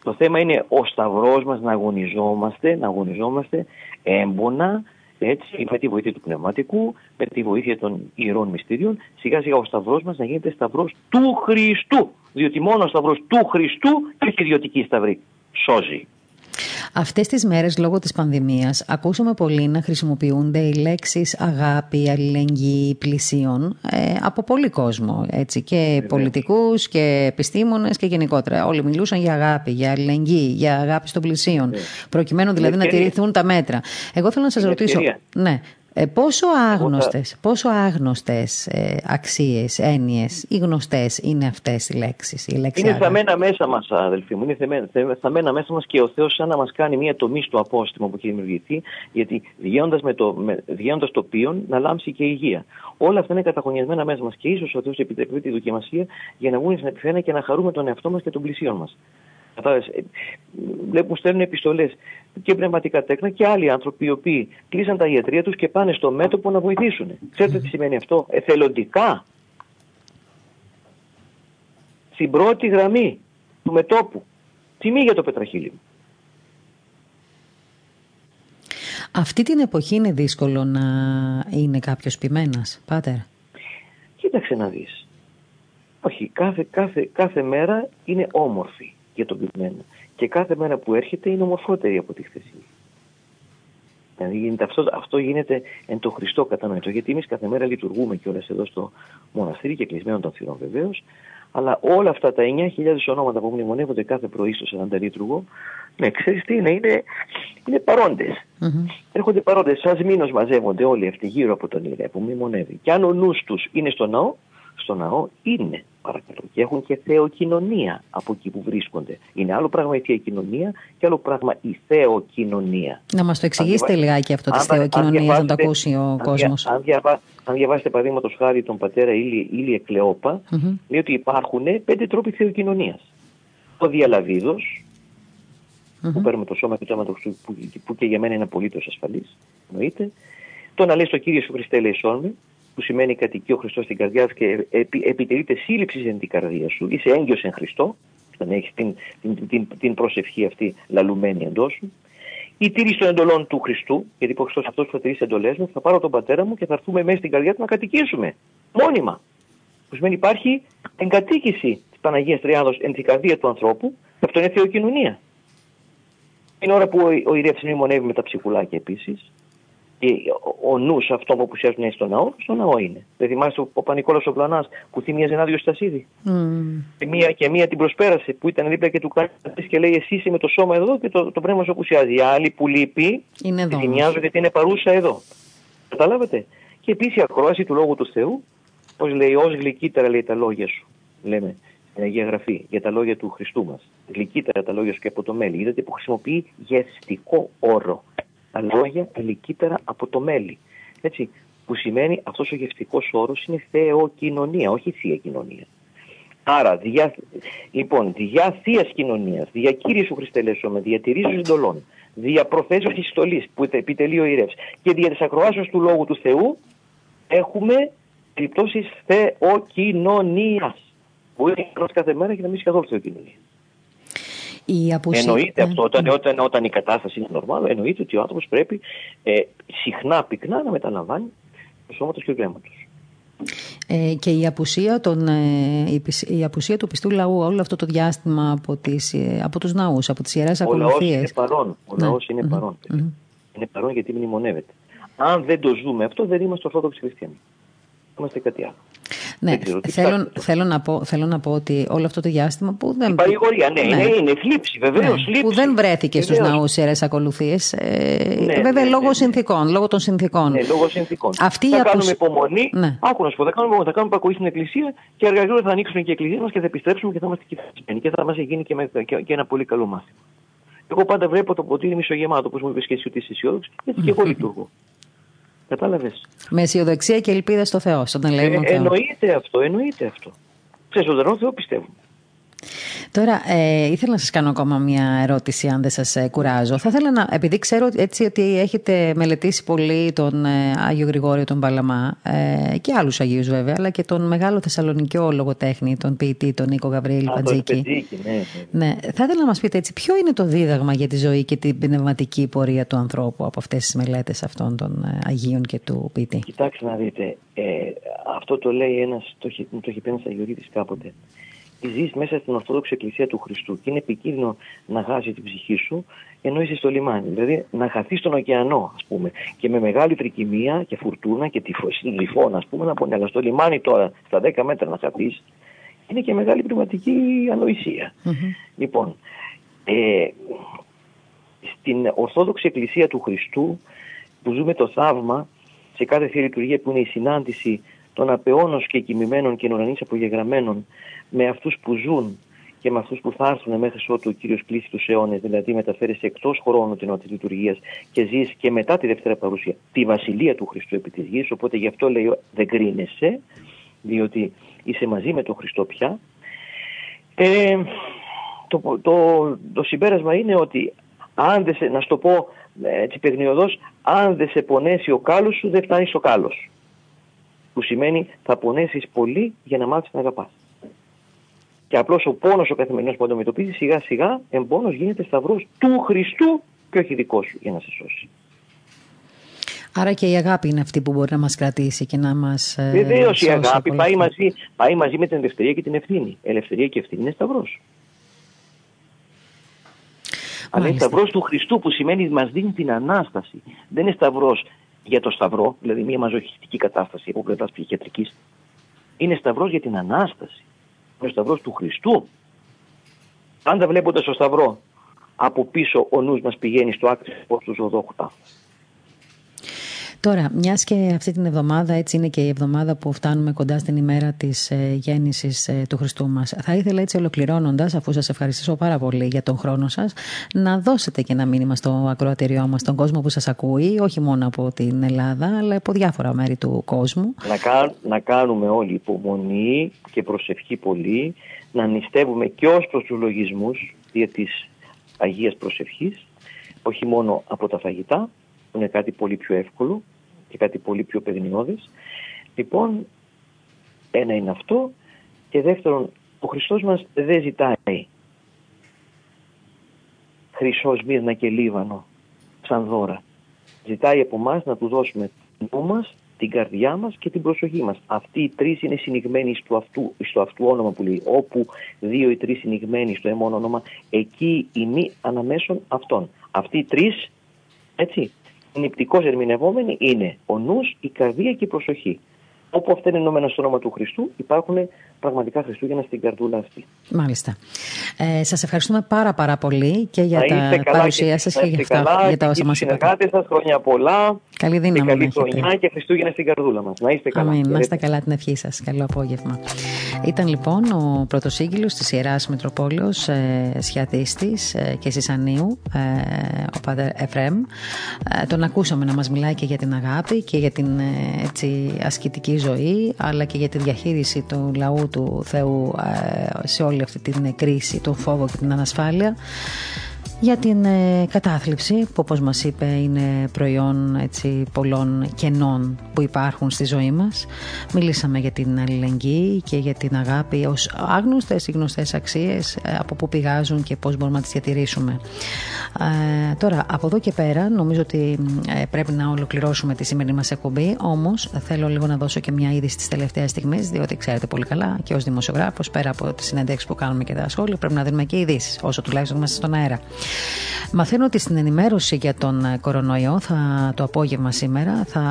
Το θέμα είναι ο σταυρός μας να αγωνιζόμαστε, να αγωνιζόμαστε έμπονα, έτσι, με τη βοήθεια του πνευματικού, με τη βοήθεια των ιερών μυστηρίων, σιγά σιγά ο σταυρός μας να γίνεται σταυρός του Χριστού. Διότι μόνο ο σταυρός του Χριστού και όχι ιδιωτική σταυρή σώζει. Αυτές τις μέρες λόγω της πανδημίας ακούσαμε πολύ να χρησιμοποιούνται οι λέξεις αγάπη, αλληλεγγύη, πλησίων ε, από πολύ κόσμο. Έτσι, και πολιτικούς και επιστήμονες και γενικότερα. Όλοι μιλούσαν για αγάπη, για αλληλεγγύη, για αγάπη των πλησίων. Προκειμένου δηλαδή να τηρηθούν τα μέτρα. Εγώ θέλω να σας ρωτήσω... Ναι, ε, πόσο άγνωστες, πόσο άγνωστες ε, αξίες, έννοιες ή γνωστές είναι αυτές οι λέξεις. Η λέξη είναι μένα μέσα μας αδελφοί μου, είναι μένα μέσα μας και ο Θεός σαν να μας κάνει μια τομή στο απόστημα που έχει δημιουργηθεί γιατί διέοντας, με το, με, το πίον να λάμψει και η υγεία. Όλα αυτά είναι καταγωνιασμένα μέσα μας και ίσως ο Θεός επιτρέπει τη δοκιμασία για να βγουν στην επιφάνεια και να χαρούμε τον εαυτό μας και τον πλησίον μας. Ε, βλέπουμε, στέλνουν επιστολές και πνευματικά τέκνα και άλλοι άνθρωποι οι οποίοι κλείσαν τα ιατρία τους και πάνε στο μέτωπο να βοηθήσουν. Ξέρετε τι σημαίνει αυτό, εθελοντικά. Στην πρώτη γραμμή του μετόπου. Τιμή για το πετραχύλι μου. Αυτή την εποχή είναι δύσκολο να είναι κάποιος ποιμένας, Πάτερ. Κοίταξε να δεις. Όχι, κάθε, κάθε, κάθε μέρα είναι όμορφη για τον πεισμένο. Και κάθε μέρα που έρχεται είναι ομορφότερη από τη χθεσινή. Δηλαδή γίνεται αυτό, αυτό γίνεται εν το Χριστό κατανοητό. Γιατί εμείς κάθε μέρα λειτουργούμε κιόλας εδώ στο μοναστήρι και κλεισμένο των θυρών βεβαίως. Αλλά όλα αυτά τα 9.000 ονόματα που μνημονεύονται κάθε πρωί στο 40 λειτουργό, ναι, ξέρεις τι είναι, είναι, είναι παρόντες. Mm-hmm. Έρχονται παρόντες. Σαν μήνος μαζεύονται όλοι αυτοί γύρω από τον ιερέα που μνημονεύει. Και αν ο νους τους είναι στο ναό, στο ναό είναι παρακαλώ. Και έχουν και θεοκοινωνία από εκεί που βρίσκονται. Είναι άλλο πράγμα η θεοκοινωνία και άλλο πράγμα η θεοκοινωνία. Να μας το εξηγήσετε λιγάκι αυτό της θεοκοινωνίας, να το ακούσει ο κόσμος. Αν, διαβά, αν διαβάσετε παραδείγματος χάρη τον πατέρα Ήλι, Εκλεόπα, mm-hmm. λέει ότι υπάρχουν πέντε τρόποι θεοκοινωνίας. Ο διαλαβίδος, mm-hmm. που παίρνουμε το σώμα και το αίμα του που, που και για μένα είναι απολύτως ασφαλής, εννοείται. Το να λε το κύριο σου Χριστέ, λέει που σημαίνει κατοικεί ο Χριστός στην καρδιά σου και επι, επιτελείται σύλληψη στην την καρδιά σου, είσαι έγκυος εν Χριστό, όταν έχεις την, την, την, την προσευχή αυτή λαλουμένη εντός σου. η τήρηση των εντολών του Χριστού, γιατί ο Χριστός αυτός που θα τηρήσει εντολές μου, θα πάρω τον πατέρα μου και θα έρθουμε μέσα στην καρδιά του να κατοικήσουμε. Μόνιμα. Που σημαίνει υπάρχει εγκατοίκηση της Παναγίας Τριάδος εν την καρδία του ανθρώπου, αυτό είναι θεοκοινωνία. Είναι ώρα που ο ιερεύς μνημονεύει με τα ψυχουλάκια επίσης, και ο νους αυτό που απουσιάζουν στο ναό, στο ναό είναι. Δεν θυμάστε ο Πανικόλας ο Πλανά που θύμιαζε ένα-δυο στασίδι; Mm. Και, μία, και μία την προσπέρασε που ήταν δίπλα και του κάνει και λέει: Εσύ είσαι με το σώμα εδώ και το, το πνεύμα σου απουσιάζει. Η άλλη που λείπει, θυμιάζω γιατί είναι παρούσα εδώ. Καταλάβατε; Και επίσης η ακρόαση του λόγου του Θεού, πώς λέει, ως γλυκύτερα λέει τα λόγια σου. Λέμε στην Αγία Γραφή για τα λόγια του Χριστού μας. Γλυκύτερα τα λόγια σου και από το μέλι. Είδατε που χρησιμοποιεί γευστικό όρο τα λόγια ελικύτερα από το μέλι. Έτσι, που σημαίνει αυτός ο γευτικός όρος είναι θεοκοινωνία, όχι θεία κοινωνία. Άρα, δια, λοιπόν, δια θείας κοινωνίας, δια Κύριε Σου Χριστέ με διατηρήσεως εντολών, δια προθέσεως της στολής που επιτελεί ο ιερεύς και δια της ακροάσεως του Λόγου του Θεού, έχουμε περιπτώσεις θεοκοινωνίας. Μπορεί να κάθε μέρα και να μην έχει καθόλου θεοκοινωνία. Η απουσία... Εννοείται αυτό. Όταν, όταν, όταν η κατάσταση είναι νορμάλ, εννοείται ότι ο άνθρωπος πρέπει ε, συχνά πυκνά να μεταλαμβάνει το σώμα του βλέμματο. Ε, και η απουσία, των, ε, η, απουσία του πιστού λαού όλο αυτό το διάστημα από, τις, ε, από τους ναούς, από τις ιερές ακολουθίες. Ο λαός είναι παρόν. Ο ναι. λαός είναι παρόν. Είναι παρόν γιατί μνημονεύεται. Αν δεν το ζούμε αυτό δεν είμαστε ορθόδοξοι χριστιανοί. Είμαστε κάτι άλλο. Ναι, θέλω, θέλω, να πω, θέλω να πω ότι όλο αυτό το διάστημα που δεν. Η παρηγορία, ναι, ναι. Είναι, είναι θλίψη, βεβαίως. Ναι, που δεν βρέθηκε στους ναούς ιερέ ακολουθίες. Ε, ναι, βέβαια ναι, λόγω ναι, συνθήκων. Λόγω των συνθήκων. Ναι, λόγω συνθήκων. Αυτή θα κάνουμε υπομονή. Ναι. Άκου να σου πω, θα κάνουμε, θα κάνουμε υπακοή στην Εκκλησία και αργά θα ανοίξουν και οι εκκλησίες μας και θα επιστρέψουμε και θα είμαστε κυβερνημένοι και θα μας γίνει και, με, και, και ένα πολύ καλό μάθημα. Εγώ πάντα βλέπω το ποτήρι μισογεμάτο, όπως μου είπες και εσύ ότι είσαι αισιόδοξος, γιατί και εγώ λειτουργώ. Κατάλαβες; Με αισιοδοξία και ελπίδα στο Θεό. Όταν λέμε ε, εννοείται αυτό, εννοείται αυτό. Σε ζωντανό Θεό πιστεύουμε. Τώρα, ε, ήθελα να σας κάνω ακόμα μια ερώτηση, αν δεν σας ε, κουράζω. Θα ήθελα να, επειδή ξέρω έτσι ότι έχετε μελετήσει πολύ τον ε, Άγιο Γρηγόριο τον Παλαμά ε, και άλλους Αγίους βέβαια, αλλά και τον μεγάλο Θεσσαλονικιό λογοτέχνη, τον ποιητή, τον Νίκο Γαβρίλη Παντζίκη. Ναι, ναι. ναι. Θα ήθελα να μας πείτε έτσι, ποιο είναι το δίδαγμα για τη ζωή και την πνευματική πορεία του ανθρώπου από αυτές τις μελέτες αυτών των ε, Αγίων και του ποιητή. Κοιτάξτε να δείτε, ε, αυτό το λέει ένας, το, το έχει πει ένας Αγιορείτη κάποτε ζεις μέσα στην Ορθόδοξη Εκκλησία του Χριστού και είναι επικίνδυνο να χάσει την ψυχή σου ενώ είσαι στο λιμάνι. Δηλαδή να χαθεί στον ωκεανό, ας πούμε, και με μεγάλη τρικυμία και φουρτούνα και τυφώνα, ας πούμε, να πω, αλλά στο λιμάνι τώρα, στα 10 μέτρα να χαθείς, είναι και μεγάλη πνευματική ανοησία. Λοιπόν, ε, στην Ορθόδοξη Εκκλησία του Χριστού, που ζούμε το θαύμα, σε κάθε θεία λειτουργία που είναι η συνάντηση των απεώνων και κοιμημένων και ουρανής απογεγραμμένων με αυτούς που ζουν και με αυτούς που θα έρθουν μέχρι ότου ο Κύριος κλείσει τους αιώνες, δηλαδή μεταφέρεσαι εκτός χρόνου την ώρα της λειτουργίας και ζεις και μετά τη δεύτερη παρουσία τη Βασιλεία του Χριστού επί της γης, οπότε γι' αυτό λέει δεν κρίνεσαι, διότι είσαι μαζί με τον Χριστό πια. Ε, το, το, το συμπέρασμα είναι ότι αν δεν σε, να σου το πω έτσι παιγνιωδώς, αν δεν σε πονέσει ο κάλος σου δεν φτάνεις στο κάλος. Που σημαίνει θα πονέσεις πολύ για να μάθεις να αγαπάς. Και απλώς ο πόνος ο καθημερινός που αντιμετωπίζεις σιγά σιγά εμπόνος γίνεται σταυρός του Χριστού και όχι δικός σου για να σε σώσει. Άρα και η αγάπη είναι αυτή που μπορεί να μας κρατήσει και να μας. Ε, Βεβαίως η αγάπη πάει μαζί, πάει μαζί με την ελευθερία και την ευθύνη. Ελευθερία και ευθύνη είναι σταυρός. Αλλά είναι σταυρός του Χριστού που σημαίνει μας δίνει την ανάσταση. Δεν είναι σταυρός για το σταυρό, δηλαδή μια μαζοχιστική κατάσταση από πλευράς ψυχιατρικής. Είναι σταυρός για την ανάσταση ο Σταυρός του Χριστού. Πάντα βλέποντας το Σταυρό από πίσω ο νους μας πηγαίνει στο άκρη τους Ζωδόχουτα. Τώρα, μιας και αυτή την εβδομάδα, έτσι είναι και η εβδομάδα που φτάνουμε κοντά στην ημέρα της ε, γέννησης ε, του Χριστού μας, θα ήθελα έτσι ολοκληρώνοντας, αφού σας ευχαριστήσω πάρα πολύ για τον χρόνο σας, να δώσετε και ένα μήνυμα στο ακροατήριό μας, στον κόσμο που σας ακούει, όχι μόνο από την Ελλάδα, αλλά από διάφορα μέρη του κόσμου. Να, να κάνουμε όλοι υπομονή και προσευχή πολύ, να νηστεύουμε και ως προς τους λογισμούς για τη Αγίας Προσευχής, όχι μόνο από τα φαγητά, που είναι κάτι πολύ πιο εύκολο, και κάτι πολύ πιο παιδινιώδες. Λοιπόν, ένα είναι αυτό και δεύτερον, ο Χριστός μας δεν ζητάει χρυσός Σμύρνα και Λίβανο σαν δώρα. Ζητάει από εμά να του δώσουμε το νου μας, την καρδιά μας και την προσοχή μας. Αυτοί οι τρεις είναι συνηγμένοι στο αυτού, στο αυτού όνομα που λέει. Όπου δύο ή τρεις συνηγμένοι στο εμόν όνομα, εκεί η μη αναμέσων αυτών. Αυτοί οι τρεις, έτσι, νηπτικώς ερμηνευόμενοι είναι ο νους, η καρδία και η προσοχή. Όπου αυτά είναι ενωμένα στο όνομα του Χριστού, υπάρχουν πραγματικά Χριστούγεννα στην καρδούλα αυτή. Μάλιστα. Ε, σας ευχαριστούμε πάρα πάρα πολύ και για τα παρουσία σας και, για, καλά, για τα όσα μας είπατε. σας, χρόνια πολλά. Καλή δύναμη. καλή χρονιά και Χριστούγεννα στην καρδούλα μας. Να είστε καλά. Αμήν. Να είστε καλά την ευχή σας. Καλό απόγευμα. Ήταν λοιπόν ο πρωτοσύγγυλος της Ιεράς Μητροπόλεως ε, Σιατίστη ε, και Σισανίου, ε, ο Πάτερ Εφρέμ. Ε, τον ακούσαμε να μας μιλάει και για την αγάπη και για την ε, έτσι, ασκητική ζωή, αλλά και για τη διαχείριση του λαού του Θεού ε, σε όλη αυτή την κρίση, τον φόβο και την ανασφάλεια για την ε, κατάθλιψη που όπως μας είπε είναι προϊόν έτσι, πολλών κενών που υπάρχουν στη ζωή μας. Μιλήσαμε για την αλληλεγγύη και για την αγάπη ως άγνωστες ή γνωστές αξίες ε, από πού πηγάζουν και πώς μπορούμε να τις διατηρήσουμε. Ε, τώρα από εδώ και πέρα νομίζω ότι ε, πρέπει να ολοκληρώσουμε τη σημερινή μας εκπομπή όμως θέλω λίγο να δώσω και μια είδηση της τελευταίας στιγμής διότι ξέρετε πολύ καλά και ως δημοσιογράφος πέρα από τις συνέντευξεις που κάνουμε και τα σχόλια πρέπει να δίνουμε και ειδήσεις όσο τουλάχιστον είμαστε στον αέρα. Μαθαίνω ότι στην ενημέρωση για τον ε, κορονοϊό θα, το απόγευμα σήμερα θα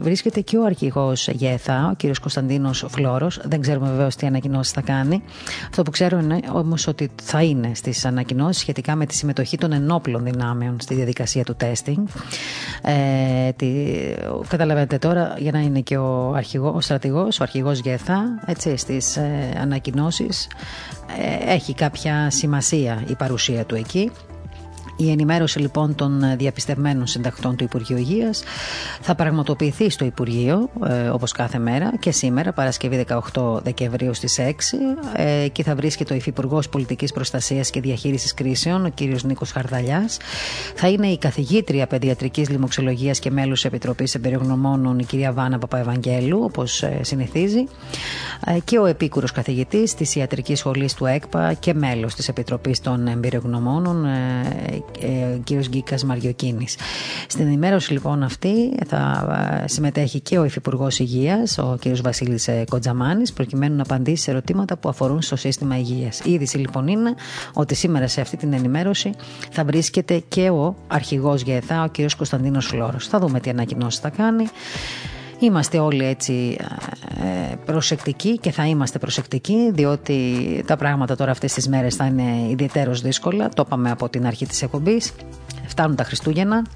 βρίσκεται και ο αρχηγός ΓΕΘΑ, ο κύριος Κωνσταντίνος Φλόρος. Δεν ξέρουμε βεβαίως τι ανακοινώσεις θα κάνει. Αυτό που ξέρω είναι όμως ότι θα είναι στις ανακοινώσεις σχετικά με τη συμμετοχή των ενόπλων δυνάμεων στη διαδικασία του τέστινγκ. Ε, τη, καταλαβαίνετε τώρα για να είναι και ο, αρχηγό, ο στρατηγός, ο αρχηγός ΓΕΘΑ έτσι, στις ε, ανακοινώσεις ε, έχει κάποια σημασία η παρουσία του εκεί η ενημέρωση λοιπόν των διαπιστευμένων συντακτών του Υπουργείου Υγείας θα πραγματοποιηθεί στο Υπουργείο ε, όπως κάθε μέρα και σήμερα Παρασκευή 18 Δεκεμβρίου στις 6 ε, και θα βρίσκεται ο Υφυπουργός Πολιτικής Προστασίας και Διαχείρισης Κρίσεων ο κύριος Νίκος Χαρδαλιάς. Θα είναι η καθηγήτρια Παιδιατρικής Λιμοξιολογίας και μέλος Επιτροπής Εμπεριογνωμόνων η κυρία Βάνα Παπαευαγγέλου όπως ε, συνηθίζει. Ε, και ο επίκουρος καθηγητής της Ιατρικής Σχολής του ΕΚΠΑ και μέλος της Επιτροπής των Εμπεριογνωμόνων ε, ο κύριος Γκίκας Μαριοκίνης. Στην ενημέρωση λοιπόν αυτή θα ε, συμμετέχει και ο Υφυπουργός Υγείας, ο κύριος Βασίλης ε, Κοντζαμάνης, προκειμένου να απαντήσει σε ερωτήματα που αφορούν στο σύστημα υγείας. Η είδηση λοιπόν είναι ότι σήμερα σε αυτή την ενημέρωση θα βρίσκεται και ο αρχηγός ΓΕΘΑ, ο κύριος Κωνσταντίνος Φλόρος. Θα δούμε τι ανακοινώσεις θα κάνει. Είμαστε όλοι έτσι ε, προσεκτικοί και θα είμαστε προσεκτικοί διότι τα πράγματα τώρα αυτές τις μέρες θα είναι ιδιαίτερως δύσκολα. Το είπαμε από την αρχή της εκπομπής. Φτάνουν τα Χριστούγεννα.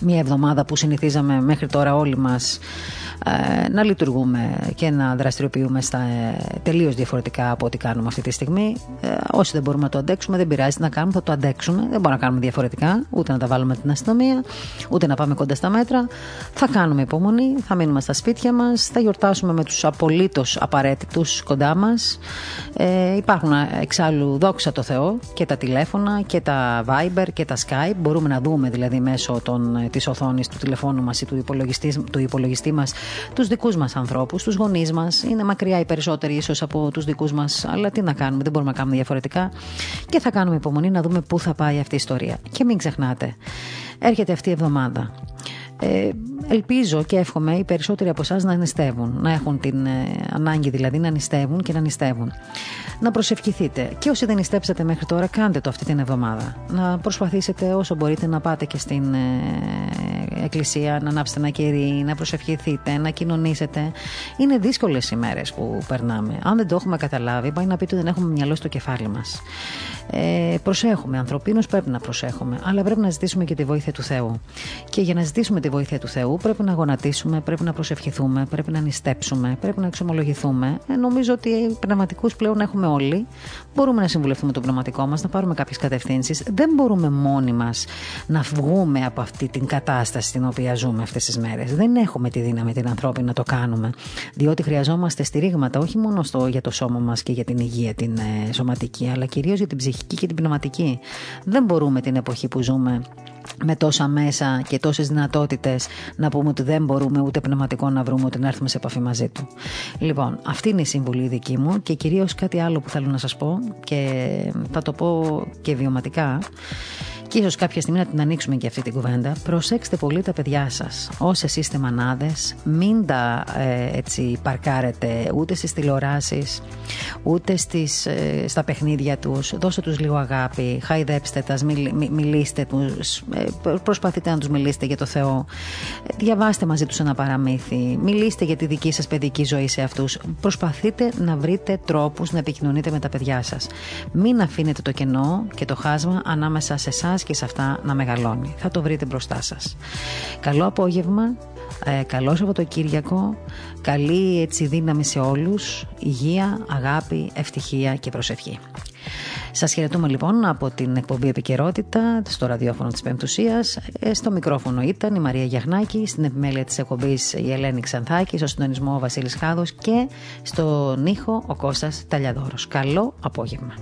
Μία εβδομάδα που συνηθίζαμε μέχρι τώρα όλοι μας ε, να λειτουργούμε και να δραστηριοποιούμε στα ε, τελείως διαφορετικά από ό,τι κάνουμε αυτή τη στιγμή. Ε, όσοι δεν μπορούμε να το αντέξουμε, δεν πειράζει να κάνουμε, θα το αντέξουμε. Δεν μπορούμε να κάνουμε διαφορετικά, ούτε να τα βάλουμε την αστυνομία, ούτε να πάμε κοντά στα μέτρα. Θα κάνουμε υπομονή, θα μείνουμε στα σπίτια μας, θα γιορτάσουμε με τους απολύτως απαραίτητους κοντά μας. Ε, υπάρχουν εξάλλου, δόξα τω Θεώ, και τα τηλέφωνα και τα Viber και τα Skype. Μπορούμε να δούμε δηλαδή μέσω της οθόνης του τηλεφώνου μας ή του υπολογιστής, του υπολογιστή μας τους δικούς μας ανθρώπους, τους γονείς μας. Είναι μακριά οι περισσότεροι ίσως από τους δικούς μας, αλλά τι να κάνουμε, δεν μπορούμε να κάνουμε διαφορετικά. Και θα κάνουμε υπομονή να δούμε πού θα πάει αυτή η ιστορία. Και μην ξεχνάτε, έρχεται αυτή η εβδομάδα. Ε, ελπίζω και εύχομαι οι περισσότεροι από εσάς να νηστεύουν, να έχουν την ε, ανάγκη δηλαδή να νηστεύουν και να νηστεύουν. Να προσευχηθείτε. Και όσοι δεν νηστέψατε μέχρι τώρα, κάντε το αυτή την εβδομάδα. Να προσπαθήσετε όσο μπορείτε να πάτε και στην ε, εκκλησία, να ανάψετε ένα κερί, να προσευχηθείτε, να κοινωνήσετε. Είναι δύσκολες οι μέρες που περνάμε. Αν δεν το έχουμε καταλάβει, πάει να πει ότι δεν έχουμε μυαλό στο κεφάλι μας. Ε, προσέχουμε. Ανθρωπίνως πρέπει να προσέχουμε. Αλλά πρέπει να ζητήσουμε και τη βοήθεια του Θεού. Και για να ζητήσουμε τη βοήθεια του Θεού πρέπει να γονατίσουμε, πρέπει να προσευχηθούμε, πρέπει να νηστέψουμε, πρέπει να εξομολογηθούμε. Ε, νομίζω ότι πνευματικούς πλέον έχουμε όλοι. Μπορούμε να συμβουλευτούμε το πνευματικό μας, να πάρουμε κάποιες κατευθύνσεις. Δεν μπορούμε μόνοι μας να βγούμε από αυτή την κατάσταση στην οποία ζούμε αυτές τις μέρες. Δεν έχουμε τη δύναμη την ανθρώπινη να το κάνουμε. Διότι χρειαζόμαστε στηρίγματα όχι μόνο στο, για το σώμα μας και για την υγεία την ε, σωματική, αλλά κυρίως για την ψυχική και την πνευματική. Δεν μπορούμε την εποχή που ζούμε με τόσα μέσα και τόσες δυνατότητες να πούμε ότι δεν μπορούμε ούτε πνευματικό να βρούμε ούτε να έρθουμε σε επαφή μαζί του. Λοιπόν, αυτή είναι η συμβουλή δική μου και κυρίως κάτι άλλο που θέλω να σας πω και θα το πω και βιωματικά Και ίσως κάποια στιγμή να την ανοίξουμε και αυτή την κουβέντα. Προσέξτε πολύ τα παιδιά σας. Όσες είστε μανάδες, μην τα ε, έτσι παρκάρετε ούτε στις τηλεοράσεις, ούτε στις, ε, στα παιχνίδια τους. Δώστε τους λίγο αγάπη, χαϊδέψτε τα, μιλήστε τους, ε, προσπαθείτε να τους μιλήσετε για το Θεό. Ε, διαβάστε μαζί τους ένα παραμύθι. Μιλήστε για τη δική σας παιδική ζωή σε αυτούς. Προσπαθείτε να βρείτε τρόπους να επικοινωνείτε με τα παιδιά σας. Μην αφήνετε το κενό και το χάσμα ανάμεσα σε εσάς και σε αυτά να μεγαλώνει. Θα το βρείτε μπροστά σας. Καλό απόγευμα. Ε, καλό Σαββατοκύριακο, καλή έτσι δύναμη σε όλους, υγεία, αγάπη, ευτυχία και προσευχή. Σας χαιρετούμε λοιπόν από την εκπομπή Επικαιρότητα στο ραδιόφωνο της Πεμπτουσίας. Ε, στο μικρόφωνο ήταν η Μαρία Γιαχνάκη, στην επιμέλεια της εκπομπής η Ελένη Ξανθάκη, στο συντονισμό ο Βασίλης Χάδος και στο νύχο ο Κώστας Ταλιαδόρος. Καλό απόγευμα.